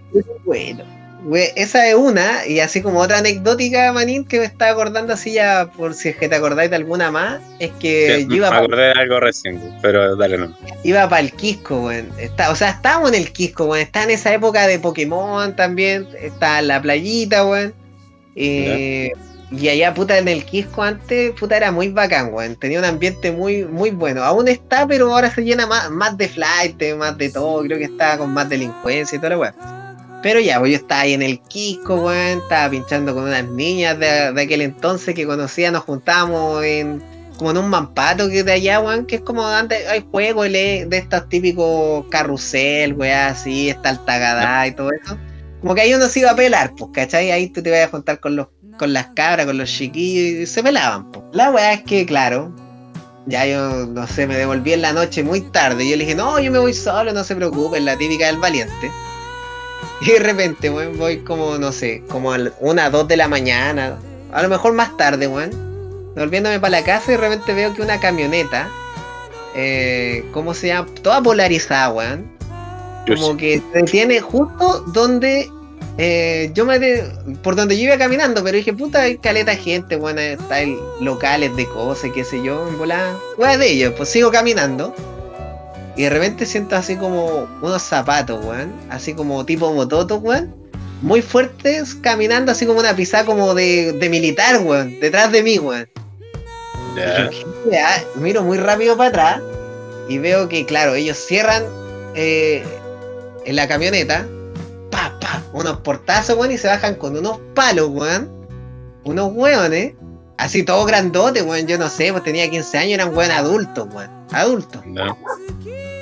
Bueno, we- esa es una, y así como otra anecdótica, Manín, que me estaba acordando así ya, por si es que te acordáis de alguna más, es que Sí, yo me iba para acordé de algo recién, pero dale no. iba para el Quisco, weón. O sea, estábamos en el Quisco, weón. Está en esa época de Pokémon también. Está en la playita, weón. Eh, y allá, puta, en el Quisco antes, puta, era muy bacán, weón. Tenía un ambiente muy, muy bueno. Aún está, pero ahora se llena más, más de flight, más de todo. Creo que está con más delincuencia y toda la weón. Pero ya, pues yo estaba ahí en el Quisco, weón. Estaba pinchando con unas niñas de, aquel entonces que conocía. Nos juntábamos en, como en un mampato que de allá, weón, que es como antes hay juegos de estos típicos carrusel, weón, así, está el tagadá y todo eso. Como que ahí uno se iba a pelar, pues, ¿cachai? Ahí tú te ibas a juntar con los con las cabras, con los chiquillos y se pelaban, pues. La weá es que, claro, ya yo, no sé, me devolví en la noche muy tarde yo le dije, no, yo me voy solo, no se preocupen, la típica del valiente. Y de repente, weón, voy como, no sé, como a una, dos de la mañana, a lo mejor más tarde, weón volviéndome para la casa y de repente veo que una camioneta, eh, ¿cómo se llama? Toda polarizada, weón. Como que se detiene justo donde eh, yo me de- por donde yo iba caminando, pero dije, puta, hay caleta gente, weón, está hay locales de cosas, qué sé yo, en volada, weón de ellos, pues sigo caminando. Y de repente siento así como unos zapatos, weón, así como tipo mototo, weón, muy fuertes, caminando así como una pisada como de, de militar, weón, detrás de mí, weón. Ya, miro muy rápido para atrás y veo que, claro, ellos cierran eh, en la camioneta, pa, pa, unos portazos, weón, y se bajan con unos palos, weón, unos weones, Así todo grandote, weón. Yo no sé, pues tenía 15 años, eran weón adultos, weón. Adultos. No.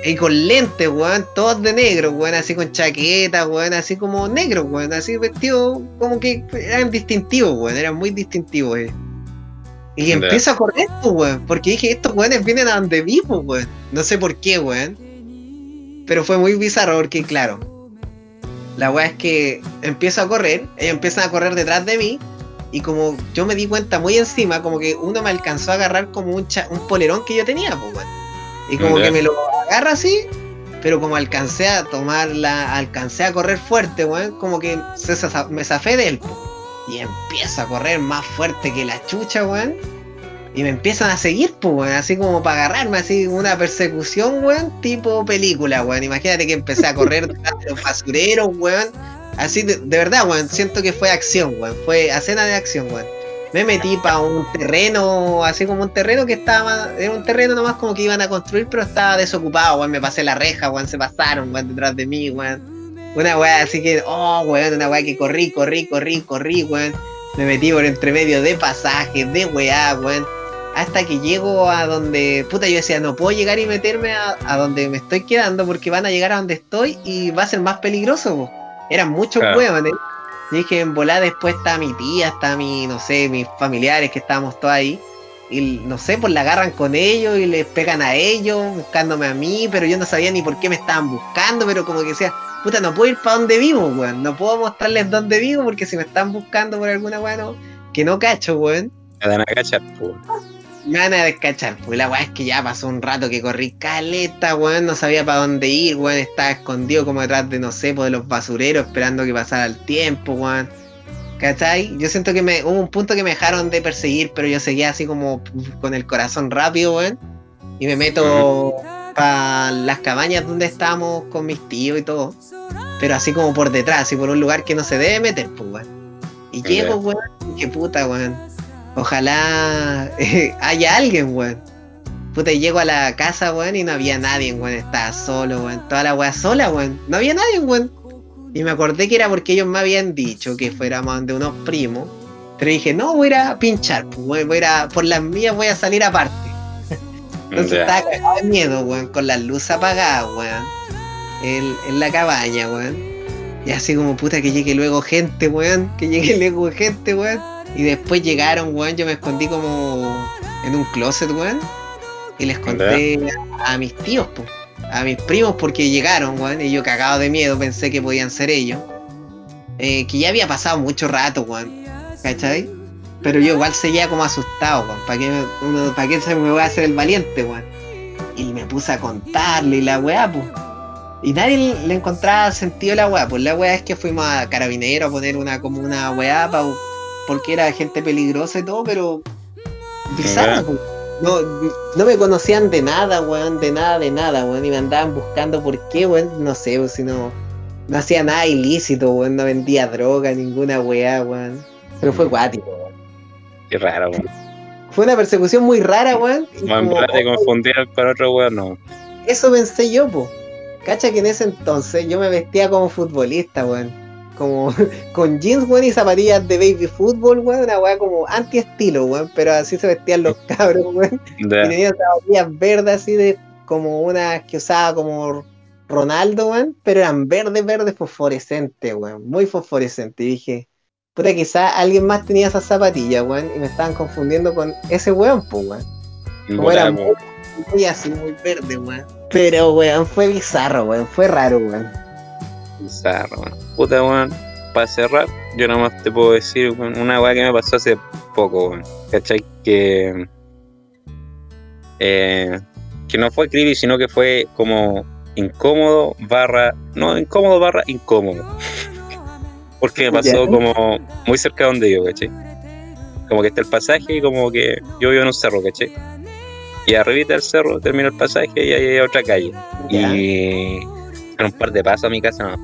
Y con lentes, weón, todos de negro, weón, así con chaqueta, weón, así como negro, weón, así vestidos como que eran distintivos, weón, eran muy distintivos, eh. Y Ya. empiezo a correr, pues, weón, porque dije, estos weones vienen a donde vivo, weón. No sé por qué, weón. Pero fue muy bizarro porque, claro, la weá es que empiezo a correr, ellos empiezan a correr detrás de mí, y como yo me di cuenta muy encima, como que uno me alcanzó a agarrar como un, cha- un polerón que yo tenía, pues, weón. Y como que me lo agarra así, pero como alcancé a tomarla, alcancé a correr fuerte, weón, como que se me zafé de él, po. Y empiezo a correr más fuerte que la chucha, weón. Y me empiezan a seguir, pues, weón, así como para agarrarme, así una persecución, weón, tipo película, weón. Imagínate que empecé a correr detrás de los basureros, weón. Así, de, de verdad, weón, siento que fue acción, weón. Fue escena de acción, weón. Me metí para un terreno, así como un terreno que estaba, era un terreno nomás como que iban a construir, pero estaba desocupado, weón. Me pasé la reja, weón, se pasaron, weón, detrás de mí, weón. Una weá así que, oh, weón, una weá que corrí, corrí, corrí, corrí, weón. Me metí por entre medio de pasajes, de weá, weón. Hasta que llego a donde, puta, yo decía, no puedo llegar y meterme a, a donde me estoy quedando porque van a llegar a donde estoy y va a ser más peligroso, po. Eran muchos Claro. Y dije, en volada después está mi tía, está mi, no sé, mis familiares que estábamos todos ahí. Y no sé, pues la agarran con ellos y les pegan a ellos, buscándome a mí, pero yo no sabía ni por qué me estaban buscando, pero como que decía, puta, no puedo ir para donde vivo, weón. No puedo mostrarles dónde vivo porque si me están buscando por alguna weá, no- que no cacho, weón. Me dan a cachar, pues. Me van a descachar, pues la weá es que ya pasó un rato que corrí caleta, weón, no sabía para dónde ir, weón, estaba escondido como detrás de, no sé, pues de los basureros esperando que pasara el tiempo, weón. ¿Cachai? Yo siento que me, hubo un punto que me dejaron de perseguir, pero yo seguía así como con el corazón rápido, weón. Y me meto para las cabañas donde estábamos con mis tíos y todo. Pero así como por detrás, así por un lugar que no se debe meter, pues, weón. Y llego, weón, y qué puta, weón. Ojalá eh, haya alguien, weón. Puta, y llego a la casa, weón, y no había nadie, weón. Estaba solo, weón. Toda la weá sola, weón. No había nadie, weón. Y me acordé que era porque ellos me habían dicho que fuéramos de unos primos. Pero dije, no, voy a ir a pinchar, pues, weón. Voy a ir a, por las mías voy a salir aparte. Entonces Ya. estaba cagado de miedo, weón, con las luces apagadas, weón. En, en la cabaña, weón. Y así como puta que llegue luego gente, weón. Que llegue luego gente, weón. Y después llegaron, weón. Yo me escondí como en un closet, weón. Y les conté a, mis tíos, pues. A mis primos porque llegaron, weón. Y yo cagado de miedo pensé que podían ser ellos. Eh, que ya había pasado mucho rato, weón. ¿Cachai? Pero yo igual seguía como asustado, weón. ¿Para qué, me- uno- ¿pa' qué se me voy a hacer el valiente, weón? Y me puse a contarle y la weá, pues. Y nadie le encontraba sentido a la weá. Pues la weá es que fuimos a Carabinero a poner una como una weá pa- porque era gente peligrosa y todo, pero. Bizarro, Ya. pues. No, no me conocían de nada, weón, de nada, de nada, weón. Y me andaban buscando por qué, weón. No sé, pues, si no. No hacía nada ilícito, weón. No vendía droga, ninguna weá, weón. Pero fue cuático, weón. Qué raro, weón. Fue una persecución muy rara, weón. en como- verdad te confundieron con otro weón, no. Eso pensé yo, po. Cacha que en ese entonces yo me vestía como futbolista, weón. Como con jeans, weón, y zapatillas de baby fútbol, weón. Una weá como anti-estilo, weón. Pero así se vestían los cabros, weón. Y Ya. tenía zapatillas verdes así de como unas que usaba como Ronaldo, weón. Pero eran verdes, verdes, fosforescentes, weón. Muy fosforescentes. Y dije, puta, quizá alguien más tenía esas zapatillas, weón. Y me estaban confundiendo con ese weón, pues, weón. Como Puta, era po. muy, muy así, muy verde, weón. Pero, weón, fue bizarro, weón. Fue raro, weón. Bizarro, weón. Puta, weón. Para cerrar, yo nomás te puedo decir una weá que me pasó hace poco, weón. ¿Cachai? Que. eh, que no fue creepy, sino que fue como incómodo, barra. No, incómodo, barra, incómodo. Porque me pasó como muy cerca de donde yo, ¿cachai? Como que está el pasaje y como que yo vivo en un cerro, ¿cachai? Y arribita del cerro termina el pasaje y ahí hay otra calle. Y era un par de pasos a mi casa nomás.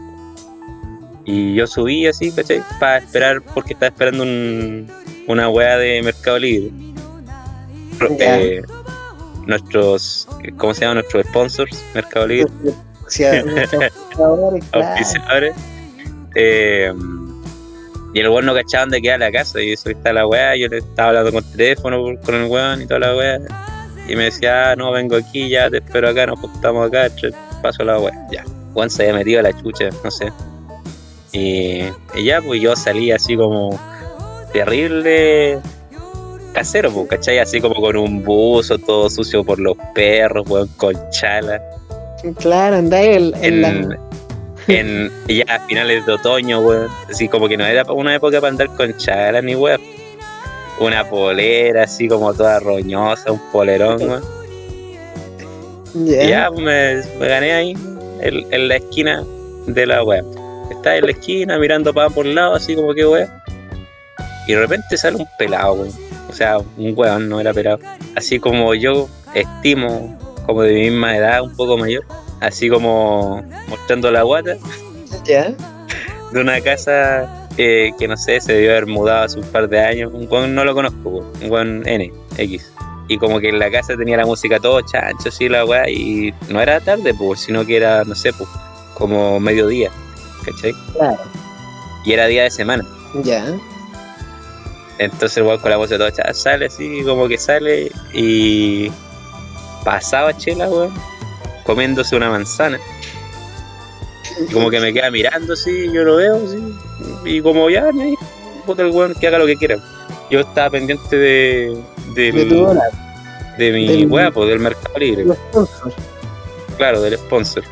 Y yo subí así, ¿cachai? Para esperar, porque estaba esperando un, una weá de Mercado Libre. Eh, nuestros, ¿cómo se llama? Nuestros sponsors, Mercado Libre, claro. auspiciadores. Eh, Y el weón no cachaba dónde queda la casa. Y eso está la weá. Yo le estaba hablando con teléfono con el weón y toda la weá. Y me decía, ah, no, vengo aquí, ya te espero acá, nos juntamos acá, paso la weá. Ya. Juan se había metido a la chucha, no sé. Y, y ya, pues yo salí así como terrible casero, pues, ¿cachai? Así como con un buzo todo sucio por los perros, weón, con chala. Claro, andáis en, en la. En, ya a finales de otoño, weón. Así como que no era una época para andar con chala ni weón. Una polera así como toda roñosa, un polerón, weón. Ya. Y ya pues, me, me gané ahí en, en la esquina de la web. Estaba en la esquina mirando para por lado, así como que weón. Y de repente sale un pelado, weón. O sea, un weón, no era pelado. Así como yo estimo, como de mi misma edad, un poco mayor. Así como mostrando la guata Ya. de una casa eh, que no sé, se debió haber mudado hace un par de años. Un weón no lo conozco, weón. un weón N, X. Y como que en la casa tenía la música todo chancho, así la weá, y no era tarde, pues, sino que era, no sé, pues, como mediodía, ¿cachai? Claro. Y era día de semana. Ya. Entonces el weón con la voz de todo chancho sale así, como que sale y pasaba chela, weón, comiéndose una manzana. Y como que me queda mirando así, yo lo veo así, y como ya, puta el weón que haga lo que quiera. Yo estaba pendiente de, del- De tu hora. de mi del- pues, del Mercado Libre, claro, del sponsor.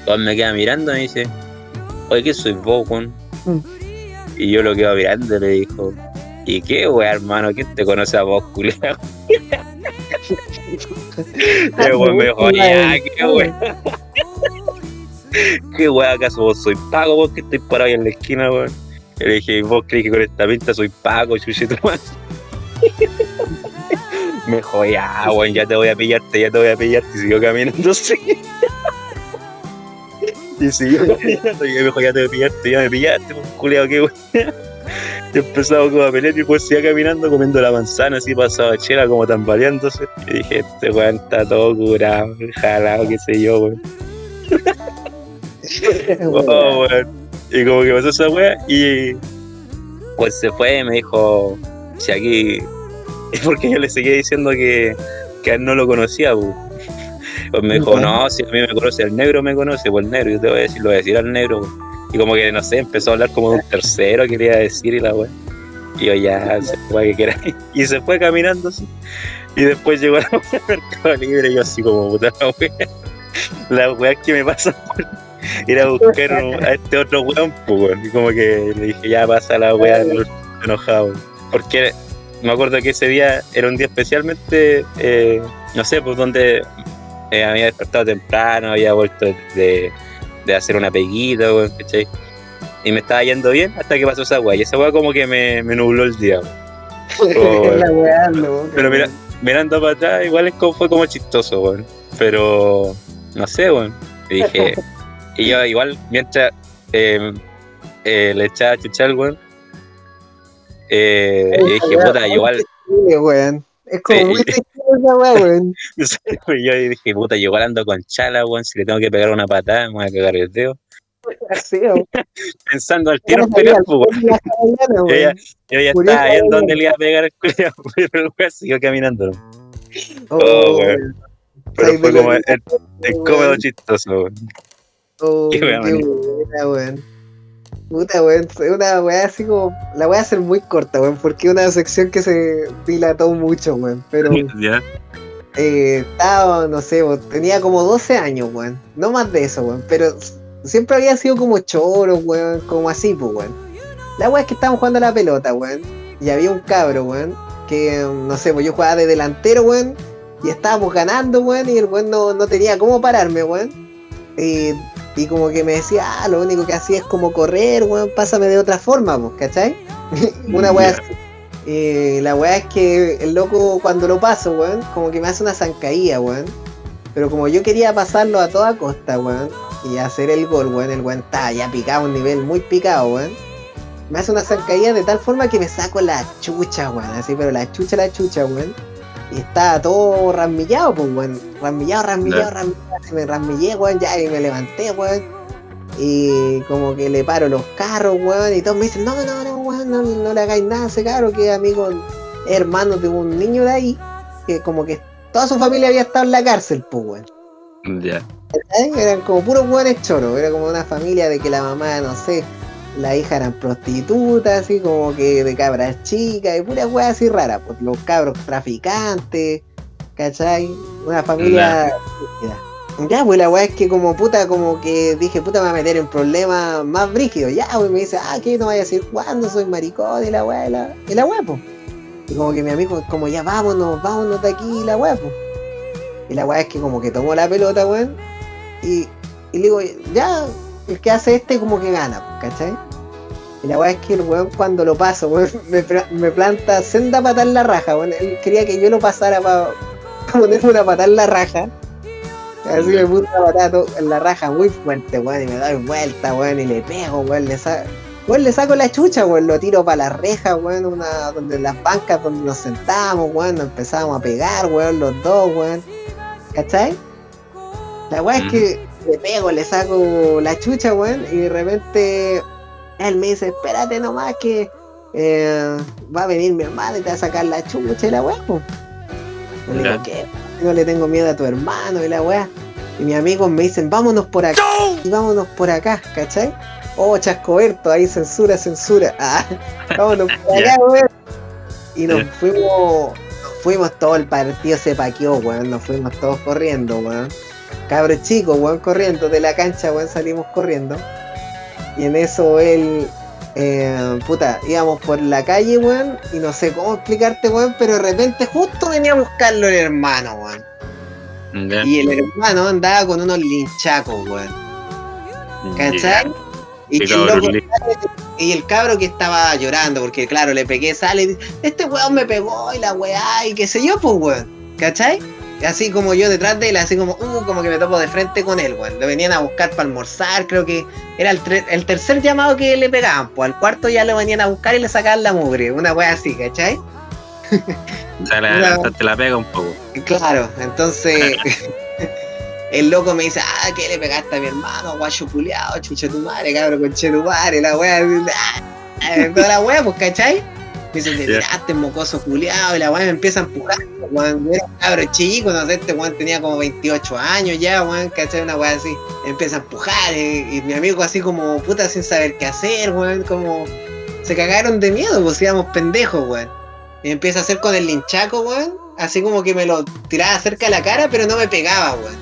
Entonces me queda mirando y me dice, oye, ¿qué soy vos? Mm. Y yo lo quedo mirando y le dijo, ¿y qué weá, hermano? ¿Quién te conoce a vos, culiao? Y el weón me dijo, ya, qué weá. ¿Qué weá acaso vos soy Paco, vos que estoy parado ahí en la esquina, weón? Y le dije, ¿vos crees que con esta pinta soy Paco, chuchito más? Me dijo, ya, weón, ya te voy a pillarte, ya te voy a pillarte. Y siguió caminando así. Y siguió caminando. Y me dijo, ya te voy a pillarte, ya me pillaste, pues, culiao, qué weón. Y empezamos como a pelear y pues seguía caminando comiendo la manzana así pasaba chela como tambaleándose. Y dije, este weón está todo curado, jalado, qué sé yo, weón. Oh, weón. Y como que pasó esa wea y pues se fue y me dijo, si aquí, y porque yo le seguía diciendo que, que a él no lo conocía, pu. pues me dijo, no, si a mí me conoce, el negro me conoce, pues el negro, yo te voy a decir, lo voy a decir al negro, y como que no sé, empezó a hablar como de un tercero, quería decir y la wea. Y yo ya, se fue que quiera. Y se fue caminando así. Y después llegó a la wea del Mercado Libre y yo así como puta la wea. La wea que me pasa por ir a buscar a este otro weón, pues. Y como que le dije, ya pasa la weá, no- enojado. weón. Porque me acuerdo que ese día era un día especialmente, eh, no sé, pues donde eh, había despertado temprano, había vuelto de, de hacer una peguita, weón, ¿cachai? Y me estaba yendo bien hasta que pasó esa weá. Y esa weá como que me, me nubló el día. Oh, la weá, no, Pero mira, mirando para atrás, igual es como, fue como chistoso, weón. Pero, no sé, weón. Y dije, y yo igual, mientras eh, le echaba chucha al weón, eh, yo dije, puta, igual, weón. Es como muy weón. yo dije, puta, yo igual ando con chala, weón, si le tengo que pegar una patada, me voy a cagar el dedo. Así. Pensando al tiro salía pues, Yo ya, yo ya estaba viendo dónde le iba a pegar el culiao, pero el weón siguió caminando. Oh, Oh, weón. Pero fue pero- como el, el cómodo chistoso, weón. Oh, Qué buena, weón. Puta, weón. Una weá así como. La voy a hacer muy corta, weón, porque es una sección que se dilató mucho, weón. Pero Ya. eh, estaba, no sé, weón, tenía como 12 años, weón. No más de eso, weón. Pero siempre había sido como choro, weón. Como así, pues, weón. La weá es que estábamos jugando a la pelota, weón. Y había un cabro, weón. Que, no sé, pues yo jugaba de delantero, weón. Y estábamos ganando, weón. Y el weón no, no tenía cómo pararme, weón. Y, y como que me decía, ah, lo único que hacía es como correr, weón. Pásame de otra forma, pues, ¿cachai? una weá. Eh, la weá es que el loco cuando lo paso, weón, como que me hace una zancadilla, weón. Pero como yo quería pasarlo a toda costa, weón, y hacer el gol, weón, el weón está ya picado, un nivel muy picado, weón. Me hace una zancadilla de tal forma que me saco la chucha, weón, así, pero la chucha, la chucha, weón. Y está todo rasmillado, pues, weón. Rasmillado, rasmillado, rasmillado. me rasmillé, weón, ya, y me levanté, weón. Y como que le paro los carros, weón, y todos me dicen, no, no, no, weón, no, no le hagáis nada a ese cabro, que amigo, hermano de un niño de ahí, que como que toda su familia había estado en la cárcel, pues, weón. Ya. ¿Cachai? Eran como puros hueones choros, era como una familia de que la mamá, no sé, la hija eran prostitutas, así como que de cabras chicas, y puras weas así raras, pues los cabros traficantes, ¿cachai? Una familia. Ya, pues la wea es que como puta, como que dije, puta, me va a meter en problemas más brígidos. Ya, pues me dice, ah, que no vaya a decir cuándo soy maricón y la wea, y la, y la wea, pues. Y como que mi amigo, como ya vámonos, vámonos de aquí, y la wea, pues. Y la weá es que como que tomó la pelota, weón. Y, y le digo, ya, el que hace este como que gana, ¿cachai? Y la weá es que el weón cuando lo paso, weón, me, me planta senda patada en la raja, weón. Él quería que yo lo pasara para ponerme una patada en la raja. Así me puso una patada en la raja muy fuerte, weón, y me doy vuelta, weón, y le pego, weón, le saco. Weón, le saco la chucha, weón, lo tiro para la reja, weón, una, donde las bancas donde nos sentábamos, weón, nos empezamos a pegar, weón, los dos, weón. ¿Cachai? La weá es Mm. que le pego, le saco la chucha, weón, y de repente él me dice, espérate nomás que eh, va a venir mi hermano y te va a sacar la chucha y la weá, le digo. ¿qué? Yo le tengo miedo a tu hermano y la weá. Y mis amigos me dicen, vámonos por acá y vámonos por acá, ¿cachai? Oh, chascoberto, ahí censura, censura. Ah, vámonos por acá, weón. Y nos fuimos, nos fuimos todo el partido se paqueó, weón. Nos fuimos todos corriendo, weón. Cabros chicos, weón, corriendo de la cancha, weón, salimos corriendo. Y en eso él, eh, puta, íbamos por la calle, weón, y no sé cómo explicarte, weón, pero de repente justo venía a buscarlo el hermano, weón. Y el hermano andaba con unos linchacos, weón. ¿Cachai? Y, Sí, loco y el cabro que estaba llorando, porque claro, le pegué, sale y dice, este weón me pegó y la weá y qué sé yo, pues weón. ¿Cachai? Así como yo detrás de él, así como, uh, como que me topo de frente con él, weón. Lo venían a buscar para almorzar, creo que era el, el tercer llamado que le pegaban, pues al cuarto ya lo venían a buscar y le sacaban la mugre, una weá así, ¿cachai? O sea, la, Una- te la pega un poco. Claro, entonces el loco me dice, ah, ¿qué le pegaste a mi hermano? Guacho culiao, chucha tu madre, cabrón, conche tu madre, la wea, ah, toda la wea, pues, ¿cachai? Me dice, te mocoso culiao, y la wea me empieza a empujar, weón, yo era un cabro chico, no sé, este weón tenía como 28 años ya, weón, ¿cachai? Una wea así, me empieza a empujar, y, y mi amigo así como, puta, sin saber qué hacer, weón, como, se cagaron de miedo, pues íbamos pendejos, weón. Y empieza a hacer con el linchaco, weón. Así como que me lo tiraba cerca de la cara, pero no me pegaba, weón.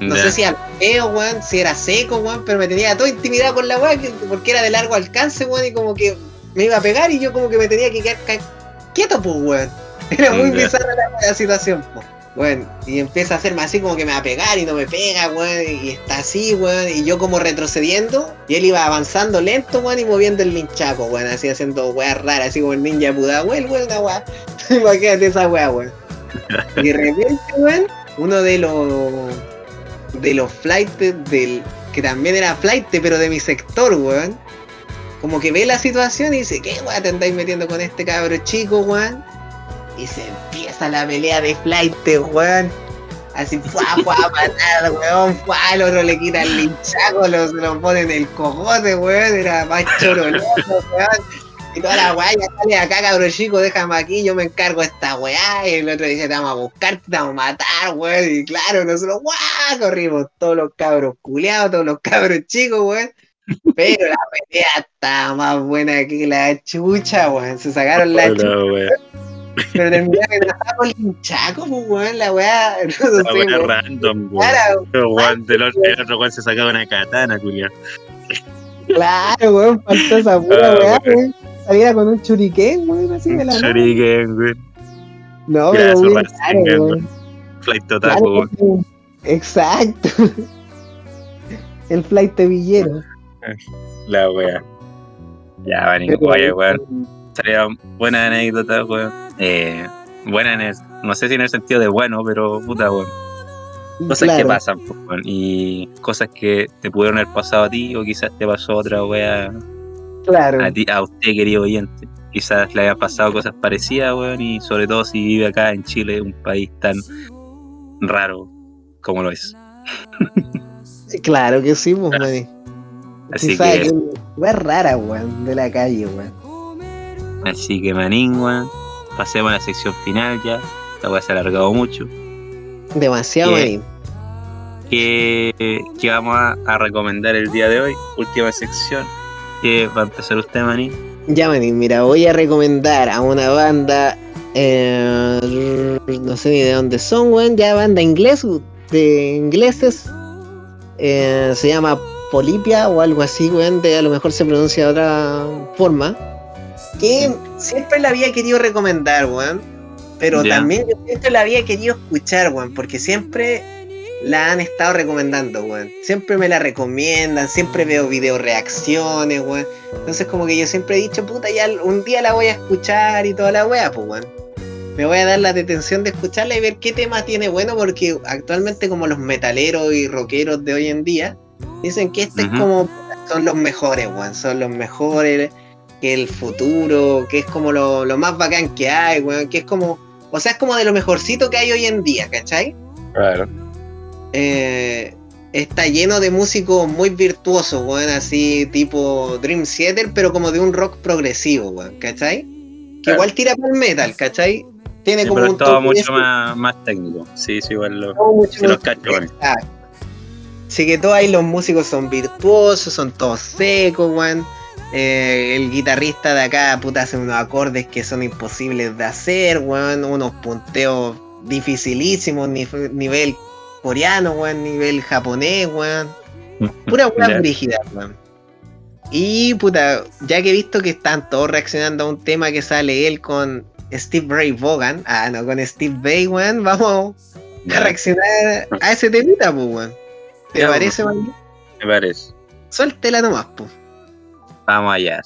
No sé si al feo, weón, si era seco, weón, pero me tenía todo intimidado con la que- porque era de largo alcance, weón, y como que me iba a pegar y yo como que me tenía que quedar ca- quieto, pues, weón. Era muy Ya. bizarra la, la situación, pues. Weón, y empieza a hacerme así como que me va a pegar y no me pega, weón, y está así, weón, y yo como retrocediendo, y él iba avanzando lento, weón, y moviendo el linchaco, weón, así haciendo weas raras, así como el ninja Pudahuel, weón, una wea. Imagínate esa wea, weón. Y de repente, weón, uno de los de los flights del que también era flight, pero de mi sector, weón. Como que ve la situación y dice, ¿qué weón te andáis metiendo con este cabro chico, weón? Y se empieza la pelea de flight, weón. Así, fuá, fuá, patada, weón, fuá, el otro le quita el linchaco, lo, se lo pone en el cogote, weón, era más choroloso, weón. Y toda la weá, ya sale acá, cabrón chico, déjame aquí, yo me encargo de esta weá. Y el otro dice, te vamos a buscar, te vamos a matar, weón. Y claro, nosotros, weá, corrimos todos los cabros culeados, todos los cabros chicos, weón. Pero la pelea está más buena que la chucha, weón. Se sacaron la chucha, pero terminaron en con el hinchaco, pues, weón, la weá. No La sé, wea weón. random, weón. Claro, weón, el otro weón se sacaba una katana, culiao. claro, weón, faltó esa pura Ah, weá, weón. Saliera con un churiquén, weón, así de la. Shuriken, weón. No, pero weón. Flight weón. weón. Exacto. El flight de villero. La wea. Ya, Vanico, Pero, oye, weón. Sería buena anécdota, weón. Eh, buena en el, no sé si en el sentido de bueno, pero puta, weón. Cosas que claro, pasan, pues, weón. Y cosas que te pudieron haber pasado a ti, o quizás te pasó otra wea Claro. a ti, a usted, querido oyente. Quizás le hayan pasado cosas parecidas, weón, y sobre todo si vive acá en Chile, un país tan raro como lo es. Claro que sí, pues, weón. Así que, que weá rara, weón, de la calle, weón. así que manín, weón. Pasemos a la sección final ya. La weá se ha alargado mucho. Demasiado, ¿Qué? manín. ¿Qué, qué vamos a, a recomendar el día de hoy? Última sección. ¿Qué va a empezar usted, manín? Ya, manín, mira, voy a recomendar a una banda. eh, no sé ni de dónde son, weón. Ya banda inglés, de ingleses. eh, se llama Polipia o algo así, weón. De, a lo mejor se pronuncia de otra forma. Que siempre la había querido recomendar, weón. Pero también yo siempre la había querido escuchar, weón. Porque siempre la han estado recomendando, weón. Siempre me la recomiendan, siempre veo video reacciones, weón. Entonces como que yo siempre he dicho, puta, ya un día la voy a escuchar y toda la wea, pues weón. Me voy a dar la detención de escucharla y ver qué tema tiene bueno, porque actualmente como los metaleros y rockeros de hoy en día, dicen que este es como, son los mejores, weón, son los mejores, que el futuro, que es como lo, lo más bacán que hay, weón, que es como, o sea, es como de lo mejorcito que hay hoy en día, ¿cachai? Claro. eh, está lleno de músicos muy virtuosos, weón, así tipo Dream Theater, pero como de un rock progresivo, weón, ¿cachai? Que igual tira para el metal, ¿cachai? Tiene como pero un todo toque mucho más, más técnico. Sí, sí, igual lo. todo mucho sí los más- cacho, weón. Exacto. Así que todos ahí los músicos son virtuosos, son todos secos, weón. Eh, el guitarrista de acá, puta, hace unos acordes que son imposibles de hacer, weón. Unos punteos dificilísimos, ni- nivel coreano, weón, nivel japonés, weón. Pura weá brígida, weón. Y puta, ya que he visto que están todos reaccionando a un tema que sale él con Steve Ray Vaughan, ah, no, con Steve Bay, weón, vamos a reaccionar a ese temita, pues, weón. ¿Te Ya, parece, weón? me parece. Suéltela nomás, pues. Vamos allá.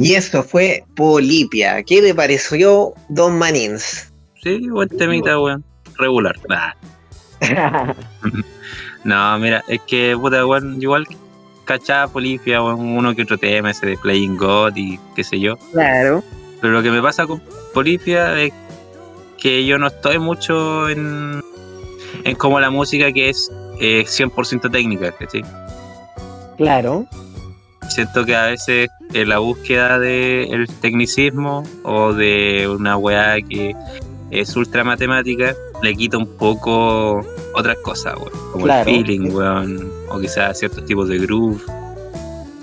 Y eso fue Polipia. ¿Qué le pareció Don Manins? Sí, buen temita, weón. Regular. Ah. no, mira, es que, puta, weón, igual cachaba Polipia, weón, uno que otro tema, ese de Playing God y qué sé yo. Claro. Pero lo que me pasa con Polipia es que yo no estoy mucho en, en como la música que es eh, 100% técnica, ¿cachai? Claro. Siento que a veces en la búsqueda del tecnicismo o de una weá que es ultra matemática le quita un poco otras cosas, weón. Como Claro. el feeling, weón. O quizás ciertos tipos de groove.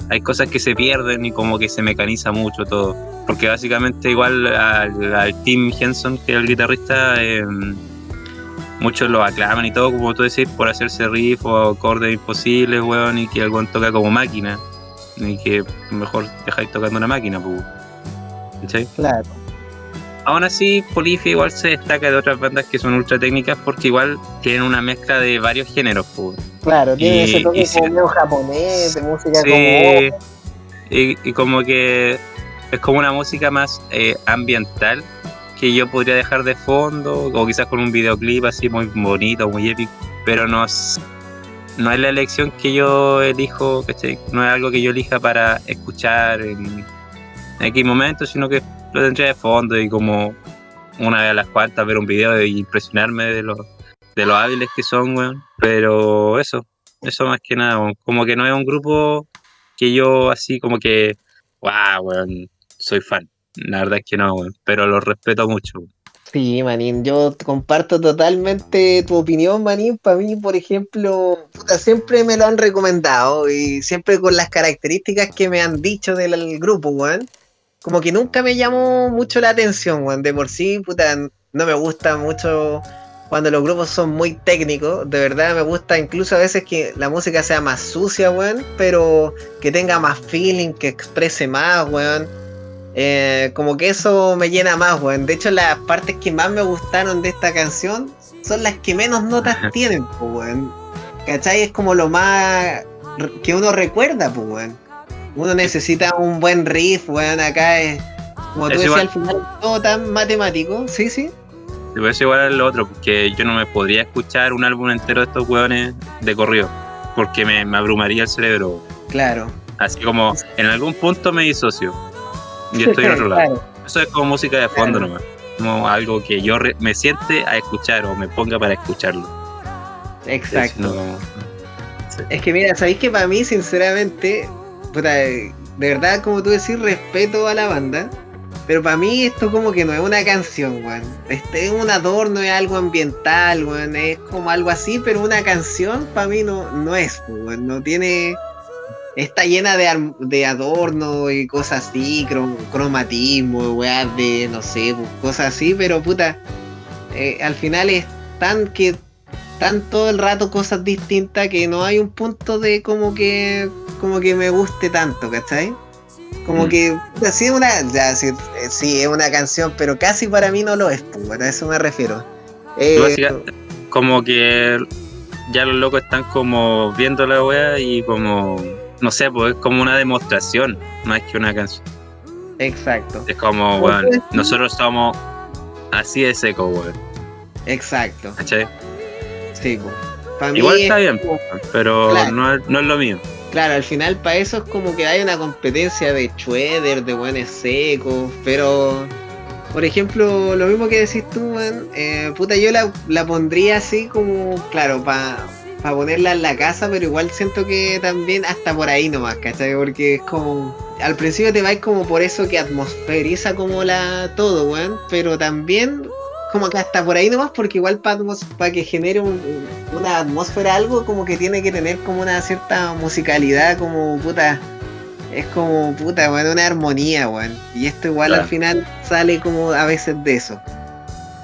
Hay cosas que se pierden y como que se mecaniza mucho todo. Porque básicamente igual al, al Tim Henson, que es el guitarrista, eh, muchos lo aclaman y todo, como tú decís, por hacerse riff o acordes imposibles, weón, y que el weón toca como máquina. Y que mejor dejáis tocando una máquina, pues. ¿Cachai? Claro. Aún así, Polifia igual se destaca de otras bandas que son ultra técnicas porque igual tienen una mezcla de varios géneros, pues. Claro, tiene ese toque como japonés, de música Sí, como. y, y como que es como una música más eh, ambiental que yo podría dejar de fondo o quizás con un videoclip así muy bonito, muy épico, pero no es, no es la elección que yo elijo, ¿cachai? no es algo que yo elija para escuchar en, en X momento, sino que lo tendría de fondo y como una vez a las cuantas ver un video y impresionarme de los de los hábiles que son, weón. Pero eso, eso más que nada, como que no es un grupo que yo así como que, wow, weón, soy fan. La verdad es que no, weón, pero lo respeto mucho. weón. Sí, Manín, yo comparto totalmente tu opinión, Manín. Para mí, por ejemplo, puta, siempre me lo han recomendado y siempre con las características que me han dicho del grupo, weón. Como que nunca me llamó mucho la atención, weón. De por sí, puta, no me gusta mucho cuando los grupos son muy técnicos. De verdad me gusta incluso a veces que la música sea más sucia, weón, pero que tenga más feeling, que exprese más, weón. Eh, como que eso me llena más, weón. De hecho, las partes que más me gustaron de esta canción son las que menos notas tienen, pues, weón. ¿Cachai? Es como lo más que uno recuerda, pues, weón. Uno necesita un buen riff, weón. Acá es, como tú Es decías, al final todo tan matemático. Sí, sí. Te voy a decir igual al otro, porque yo no me podría escuchar un álbum entero de estos hueones de corrido, porque me, me abrumaría el cerebro. Claro. Así como en algún punto me disocio y estoy en otro lado. Claro. Eso es como música de fondo Claro. nomás. Como algo que yo re- me siente a escuchar o me ponga para escucharlo. Exacto. No- Es que mira, sabéis que para mí, sinceramente, puta, de verdad, como tú decís, respeto a la banda. Pero para mí esto como que no es una canción, weón. Este es un adorno, es algo ambiental, weón. Es como algo así, pero una canción para mí no, no es, weón. No tiene... Está llena de, de adorno y cosas así, crom- cromatismo, weas de, no sé, pues, cosas así, pero puta, eh, al final es tan que están todo el rato cosas distintas que no hay un punto de como que como que me guste tanto, ¿cachai? Como Mm. que puta, sí es una ya, sí, eh, sí, es una canción, pero casi para mí no lo es, pues, a eso me refiero. Eh, como que ya los locos están como viendo la wea y como, no sé, pues es como una demostración, más que una canción. exacto, Es como, weón, decís. nosotros somos así de seco, weón, exacto, ¿cachai? sí, pues. Igual es está bien, como- pero Claro. no, es, no es lo mío. Claro, al final para eso es como que hay una competencia de Schroeder, de buenos secos, pero por ejemplo, lo mismo que decís tú, man, eh, puta, yo la, la pondría así como, claro, para ponerla en la casa, pero igual siento que también hasta por ahí nomás, ¿cachai? Porque es como, al principio te vais como por eso que atmosferiza como la todo, weón, pero también como que hasta por ahí nomás, porque igual para que genere un- una atmósfera, algo como que tiene que tener como una cierta musicalidad, como puta, es como puta, weón, una armonía, weón. Y esto igual Claro. al final sale como a veces de eso.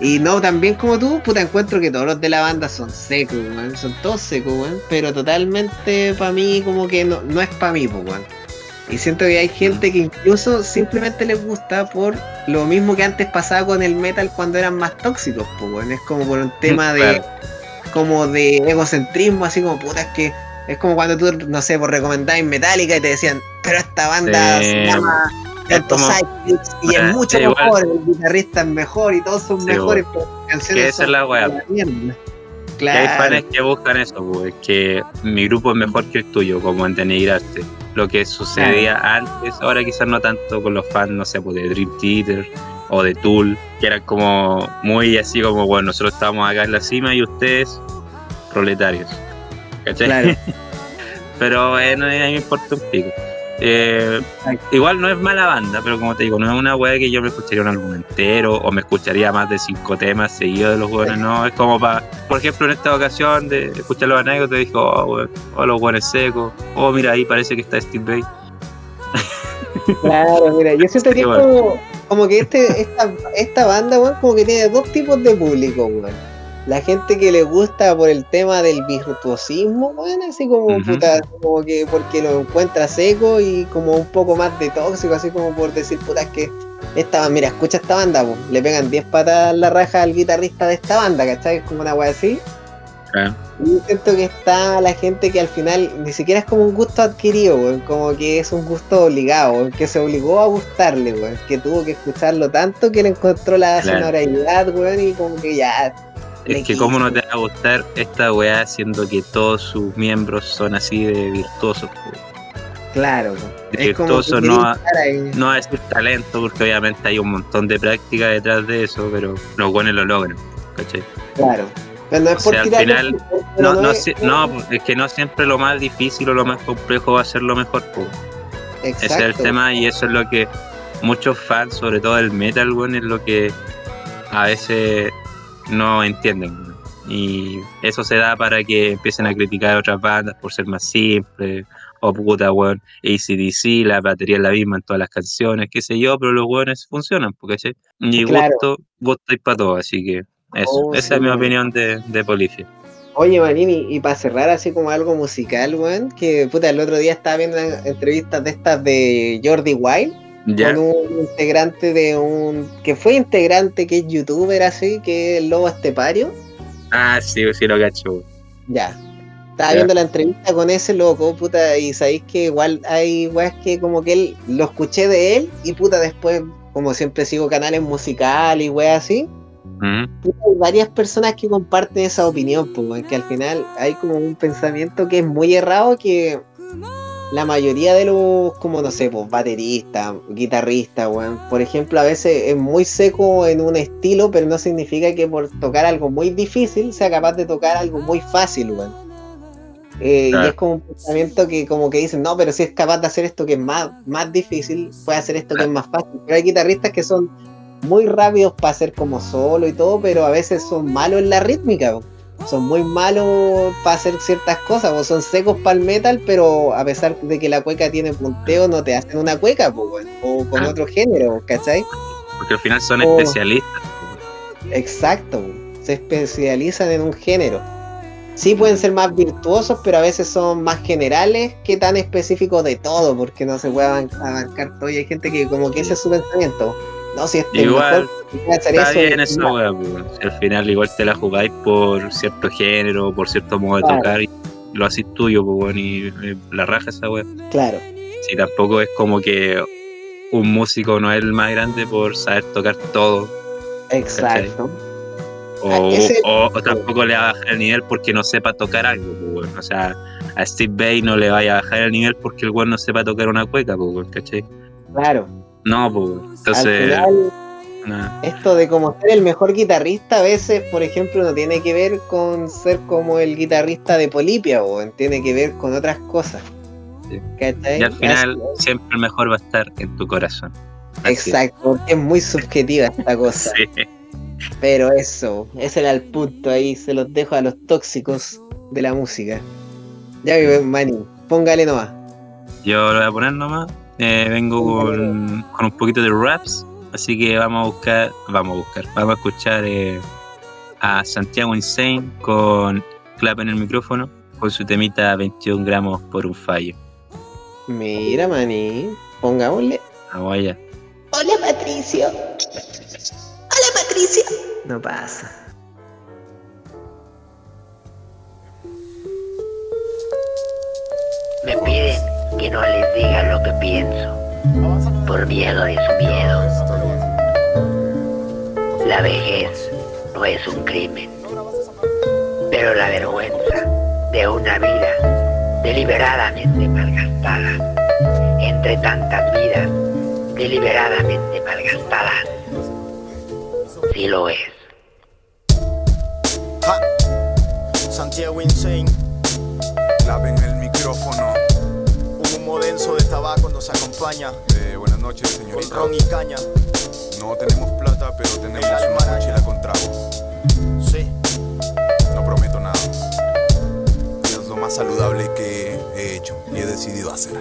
Y no, también como tú, puta, encuentro que todos los de la banda son secos, weón, son todos secos, weón, pero totalmente para mí como que no, no es para mí, pues, weón. Y siento que hay gente que incluso simplemente les gusta por lo mismo que antes pasaba con el metal cuando eran más tóxicos, pues, weón. Es como por un tema de como de egocentrismo, así como puta, es que es como cuando tú, no sé, por recomendar Metallica y te decían, pero esta banda Sí, se llama es Tanto como- Cyclics y es Ah, mucho sí, igual. mejor, el guitarrista es mejor y todos son Sí, mejores, pero canciones Que esa son es la. Que hay fans que buscan eso, pues, que mi grupo es mejor que el tuyo, como en denigrarte. Lo que sucedía antes, ahora quizás no tanto con los fans, no sé, pues de Dream Theater o de Tool, que eran como muy así como, bueno, nosotros estamos acá en la cima y ustedes proletarios. ¿Cachai? claro. Pero eh, no, a mí me importa un pico. Eh, igual no es mala banda, pero como te digo, no es una weá que yo me escucharía un álbum entero o me escucharía más de cinco temas seguidos de los buenos, no. Es como para, por ejemplo, en esta ocasión de escuchar los anécdotas, dijo, oh, weón, oh, los buenos secos, oh, mira, ahí parece que está Steve Bay. Claro, mira, yo siento que es como, como que este, esta, esta banda, weón, como que tiene dos tipos de público, weón. La gente que le gusta por el tema del virtuosismo, weón, así como Ujú. puta, como que porque lo encuentra seco y como un poco más de tóxico, así como por decir, puta, es que esta mira, escucha esta banda, weón, le pegan 10 patas en la raja al guitarrista de esta banda, ¿cachai? Es como una weá así. Claro. Y yo siento que está la gente que al final ni siquiera es como un gusto adquirido, como que es un gusto obligado, que se obligó a gustarle, que tuvo que escucharlo tanto que le encontró la Claro. sonoridad, weón, y como que ya. Es que cómo no te va a gustar esta weá siendo que todos sus miembros son así de virtuosos. Claro. De quería no, a- estar ahí. no a decir talento, porque obviamente hay un montón de práctica detrás de eso, pero los buenos lo logran, ¿cachai? Claro. Pero no es O por sea, al final, No, no, es- si- no, es que no siempre lo más difícil o lo más complejo va a ser lo mejor, ese es el tema y eso es lo que muchos fans, sobre todo el metal, weón, es lo que a veces no entienden. Y eso se da para que empiecen a criticar a otras bandas por ser más simples, o puta, weón, ACDC, la batería es la misma en todas las canciones, qué sé yo, pero los weones funcionan, porque Y Claro. gusto, gusto hay para todo, así que Eso, Oh, esa sí, es mi opinión de, de Polifia. Oye, Manini, y para cerrar así como algo musical, weón, que puta, el otro día estaba viendo entrevistas de estas de Jordi Wild Ya, con un integrante de un. que fue integrante, que es youtuber así, que es el Lobo Estepario. ah, sí, sí lo cacho. Ya. Estaba viendo la entrevista con ese loco, puta, y sabéis que igual hay weas que como que él lo escuché de él y puta después, como siempre sigo canales musicales y weas así, Mm, puta, hay varias personas que comparten esa opinión, pues, que al final hay como un pensamiento que es muy errado que la mayoría de los, como no sé, pues, bateristas, guitarristas, weón, por ejemplo, a veces es muy seco en un estilo, pero no significa que por tocar algo muy difícil sea capaz de tocar algo muy fácil, weón. Eh, Claro. Y es como un pensamiento que como que dicen, no, pero si es capaz de hacer esto que es más, más difícil, puede hacer esto que es más fácil. Pero hay guitarristas que son muy rápidos para hacer como solo y todo, pero a veces son malos en la rítmica. po. Son muy malos para hacer ciertas cosas, o son secos para el metal, pero a pesar de que la cueca tiene punteo, no te hacen una cueca, weón. o con Ah. otro género, ¿cachai? porque al final son especialistas. Exacto, se especializan en un género. Sí pueden ser más virtuosos, pero a veces son más generales que tan específicos de todo, porque no se puede abarcar todo. Y hay gente que como que ese es su pensamiento. No, si este Igual, mejor, hacer Está eso, bien es esa más. weá, pues, si al final igual te la jugáis por cierto género, por cierto modo de tocar y lo hacís tuyo, pues weón, y eh, la raja esa weá. Claro, Si tampoco es como que un músico no es el más grande por saber tocar todo, exacto. o, Ah, ese- o- o tampoco le va a bajar el nivel porque no sepa tocar algo, pues. O sea, a Steve Bay no le vaya a bajar el nivel porque el weón no sepa tocar una cueca, pues ¿cachai? Claro. No, pues. Al Entonces, final, esto de como ser el mejor guitarrista, a veces, por ejemplo, no tiene que ver con ser como el guitarrista de Polipia, o tiene que ver con otras cosas. Y al final siempre el mejor va a estar en tu corazón. Así. Exacto, porque es muy subjetiva esta cosa. Sí. Pero eso, ese era el punto ahí, se los dejo a los tóxicos de la música. Ya, mi Manny, póngale nomás. Yo lo voy a poner nomás. Eh, vengo con, con un poquito de raps, así que vamos a buscar, vamos a buscar, vamos a escuchar eh, a Santiago Insane con clap en el micrófono, con su temita 21 gramos por un fallo. Mira, Manny, pongámosle. Vamos allá. Hola, Patricio. Hola, Patricio. No pasa. Me piden que no les diga lo que pienso, por miedo de su miedo. La vejez no es un crimen, pero la vergüenza de una vida deliberadamente malgastada, entre tantas vidas deliberadamente malgastadas, sí lo es. Santiago Insane, Clave en el micrófono. Humo denso de tabaco nos acompaña, Eh, buenas noches, con señorita. ron y caña. No tenemos plata, pero tenemos una mochila con trago. Sí, No prometo nada. Es lo más saludable que he hecho y he decidido hacer.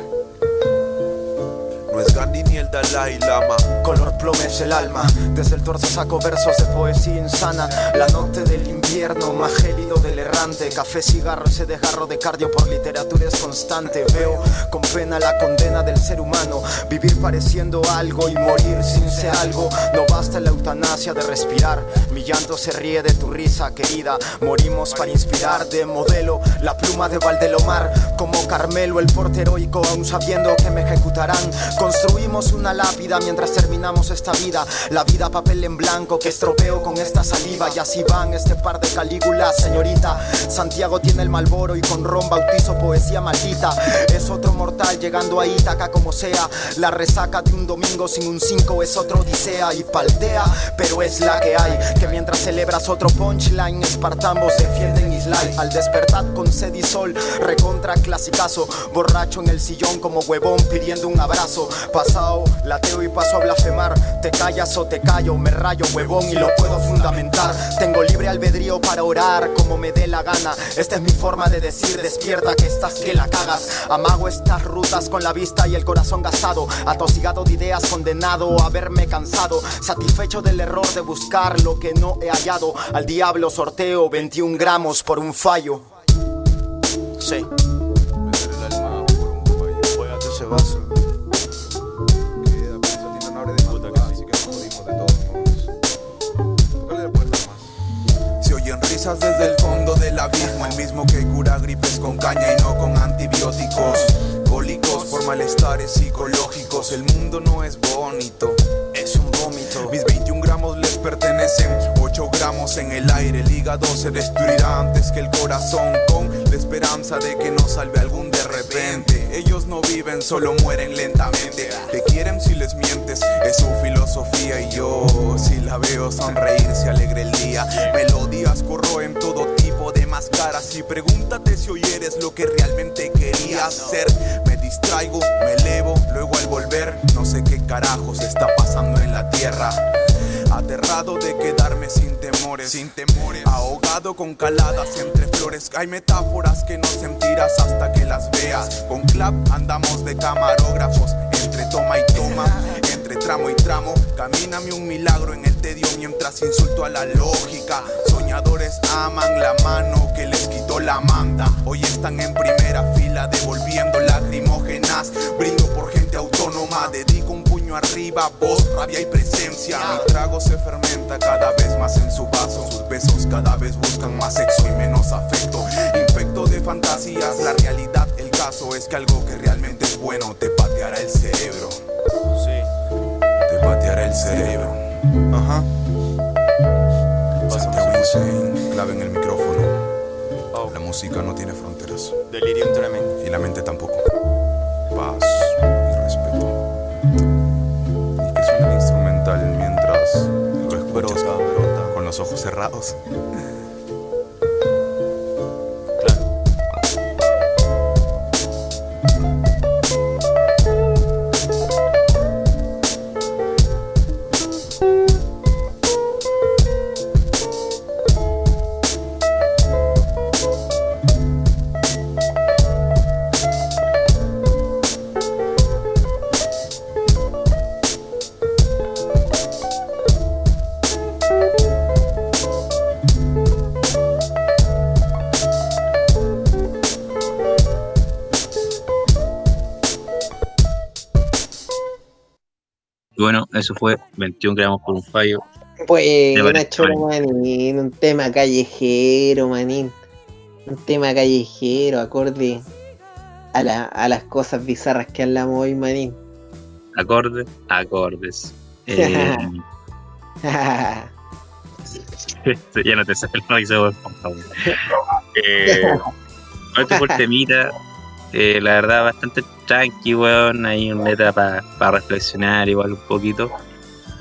No es Gandhi ni el Dalai Lama. color plomo es el alma. Desde el torso saco versos de poesía insana. La noche del invierno, más gélido del errante. Café, cigarro, ese desgarro de cardio por literatura es constante. Veo con pena la condena del ser humano. Vivir pareciendo algo y morir sin ser algo. No basta la eutanasia de respirar. Mi llanto se ríe de tu risa, querida. Morimos para inspirar de modelo la pluma de Valdelomar. Como Carmelo, el porte heroico, aún sabiendo que me ejecutarán. Construimos una lápida mientras terminamos esta vida. La vida papel en blanco que estropeo con esta saliva. Y así van este par de calígulas, señorita. Santiago tiene el malboro y con ron bautizo poesía maldita. Es otro mortal llegando a Ítaca como sea. La resaca de un domingo sin un 5 es otro odisea y paldea, pero es la que hay. Que mientras celebras otro punchline, espartambos defienden Al despertar con sed y sol, recontra clasicazo. Borracho en el sillón como huevón pidiendo un abrazo. Pasado, lateo y paso a blasfemar. Te callas o te callo, me rayo, huevón, y lo puedo fundamentar. Tengo libre albedrío para orar como me dé la gana. Esta es mi forma de decir, despierta que estás que la cagas. Amago estas rutas con la vista y el corazón gastado. Atosigado de ideas, condenado a verme cansado. Satisfecho del error de buscar lo que no he hallado. Al diablo sorteo 21 gramos por un fallo. Sí. Vender el alma por un fallo. Juégate ese vaso. Queda, pero esa tienda no abre de madrugada, así que nos jodimos de todos modos. Tócale la puerta más. Se oyen risas desde el fondo del abismo, el mismo que cura gripes con caña y no con antibióticos. Cólicos por malestares psicológicos, el mundo no es bonito. Es un vómito. Mis 21 gramos les pertenecen, 8 gramos en el aire, el hígado se destruirá antes que el corazón con la esperanza de que nos salve algún de repente. Ellos no viven, solo mueren lentamente. Te quieren si les mientes, es su filosofía y yo si la veo sonreír se alegre el día. Melodías corroen todo tipo de máscaras y pregúntate si hoy eres lo que realmente querías ser. Me distraigo, me elevo, luego al volver no sé qué carajos está pasando en la tierra. Aterrado de quedarme sin temores, sin temores, ahogado con caladas entre flores. Hay metáforas que no sentirás hasta que las veas. Con clap andamos de camarógrafos, entre toma y toma, entre tramo y tramo. Camíname un milagro en el tedio mientras insulto a la lógica. Soñadores aman la mano que les quitó la manda. Hoy están en primera fila devolviendo lacrimógenas. Brindo por gente autónoma, dedico un puño arriba, voz, rabia y presencia. Mi trago se fermenta cada vez más en su vaso. Sus besos cada vez buscan más sexo y menos afecto. Infecto de fantasías, la realidad, el caso es que algo que realmente es bueno te pateará el cerebro. Te pateará el cerebro. Ajá. Santiago Insane, clave en el micrófono. La música no tiene fronteras. Delirium tremendo. Y la mente tampoco. Paz lo escuchas con los ojos cerrados. Eso fue 21 gramos por un fallo. Pues, Nacho. Manín, un tema callejero, manín. Un tema callejero, acorde a, la- a las cosas bizarras que hablamos hoy, manín. Acordes, acordes. Eh, ya no te sale el no por favor. Eh, este por temita, eh, la verdad bastante tranqui, weón. Hay una letra para reflexionar igual un poquito.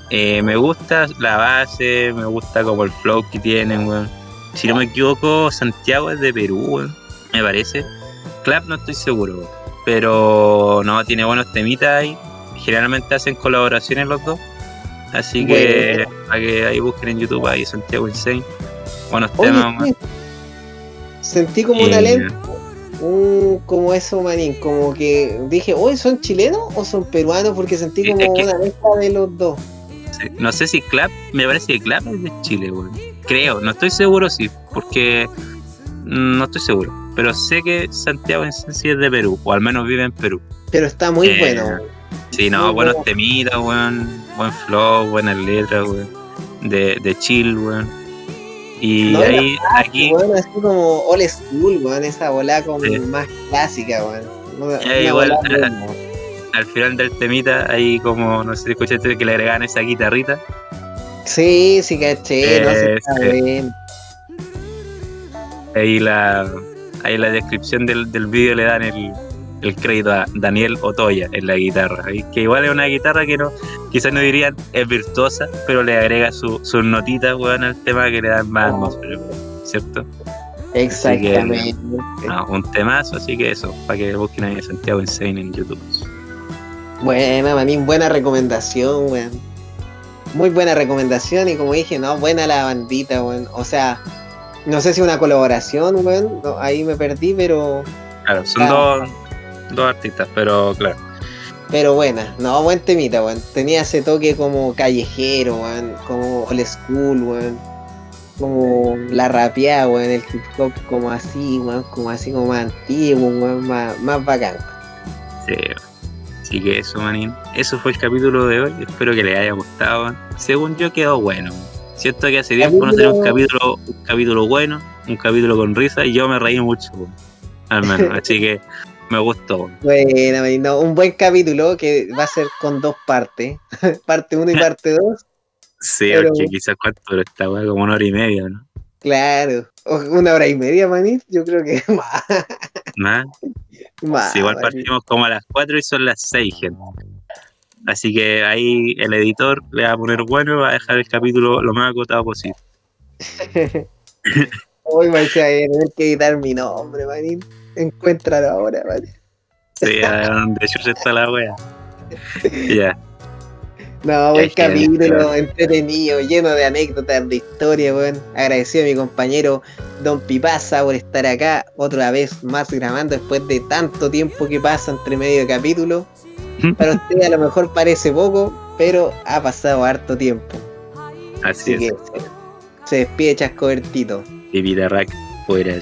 Eh, me gusta la base, me gusta como el flow que tienen, weón. Si no me equivoco, Santiago es de Perú, weón, me parece. Clap no estoy seguro, weón. pero no, tiene buenos temitas ahí. Generalmente hacen colaboraciones los dos. Así que para que ahí busquen en YouTube ahí Santiago Insane. Buenos Oye, temas, weón. sentí como una Eh, lenta, un, como eso, manín, como que dije, oye, ¿son chilenos o son peruanos? Porque sentí como es que- una mezcla de los dos. No sé si Clap, me parece que Clap es de Chile, weón. Creo, no estoy seguro, sí, porque mm, no estoy seguro. Pero sé que Santiago en sí es de Perú, o al menos vive en Perú. Pero está muy Eh, bueno. Sí, no, buenos bueno. temitas, weón. Buen flow, buenas letras, weón. De, de chill, weón. Y No, ahí, aquí, Bueno, así como old school, weón, esa volada como Sí. más clásica. Una- Ya, una igual, eh, al final del temita, ahí como, no sé si escuchaste que le agregan esa guitarrita. Sí, sí, caché, no sé, Eh, está sí. bien. Ahí la, ahí la descripción del, del vídeo le dan el, el crédito a Daniel Otoya en la guitarra. Que igual es una guitarra que no, quizás no dirían es virtuosa, pero le agrega su- sus notitas, weón, al tema que le dan más atmósfera, ¿cierto? Exactamente. Ah, un temazo, así que eso, para que busquen a Santiago Insane en YouTube. Buena, manín, buena recomendación, weón. Muy buena recomendación y como dije, no, buena la bandita, weón. O sea, no sé si una colaboración, weón. no, ahí me perdí, pero Claro, son Claro. dos, dos artistas, pero claro. pero buena. No, buen temita, weón. Tenía ese toque como callejero, weón. Como old school, weón. Como la rapeada, weón. El hip hop como así, weón. Como así como más antiguo, weón. Más, más bacán. Sí. Así que eso, manín. Eso fue el capítulo de hoy. Espero que les haya gustado. Según yo, quedó bueno. Siento que hace tiempo no tenía un capítulo, un capítulo bueno, un capítulo con risa, y yo me reí mucho, weón. al menos. Así que me gustó. Bueno, no, un buen capítulo que va a ser con dos partes. parte 1 y parte 2. Sí, Pero- porque quizás cuánto esta weá, como una hora y media, ¿no? Claro. O Una hora y media, manín. Yo creo que más. Más. más Sí, igual partimos como a las 4 y son las 6, gente. Así que ahí el editor le va a poner bueno y va a dejar el capítulo lo más acotado posible. Hoy me voy a tener que editar mi nombre, manín. Encuéntralo ahora, manín. Sí, a donde yo está la wea. Ya, No, buen capítulo, entretenido, lleno de anécdotas, de historia, weón. Agradecido a mi compañero Don Pipaza por estar acá otra vez más grabando después de tanto tiempo que pasa entre medio de capítulo. Para usted a lo mejor parece poco, pero ha pasado harto tiempo. así Así que es. se, se despide Chascobertito. Y Rack fuera.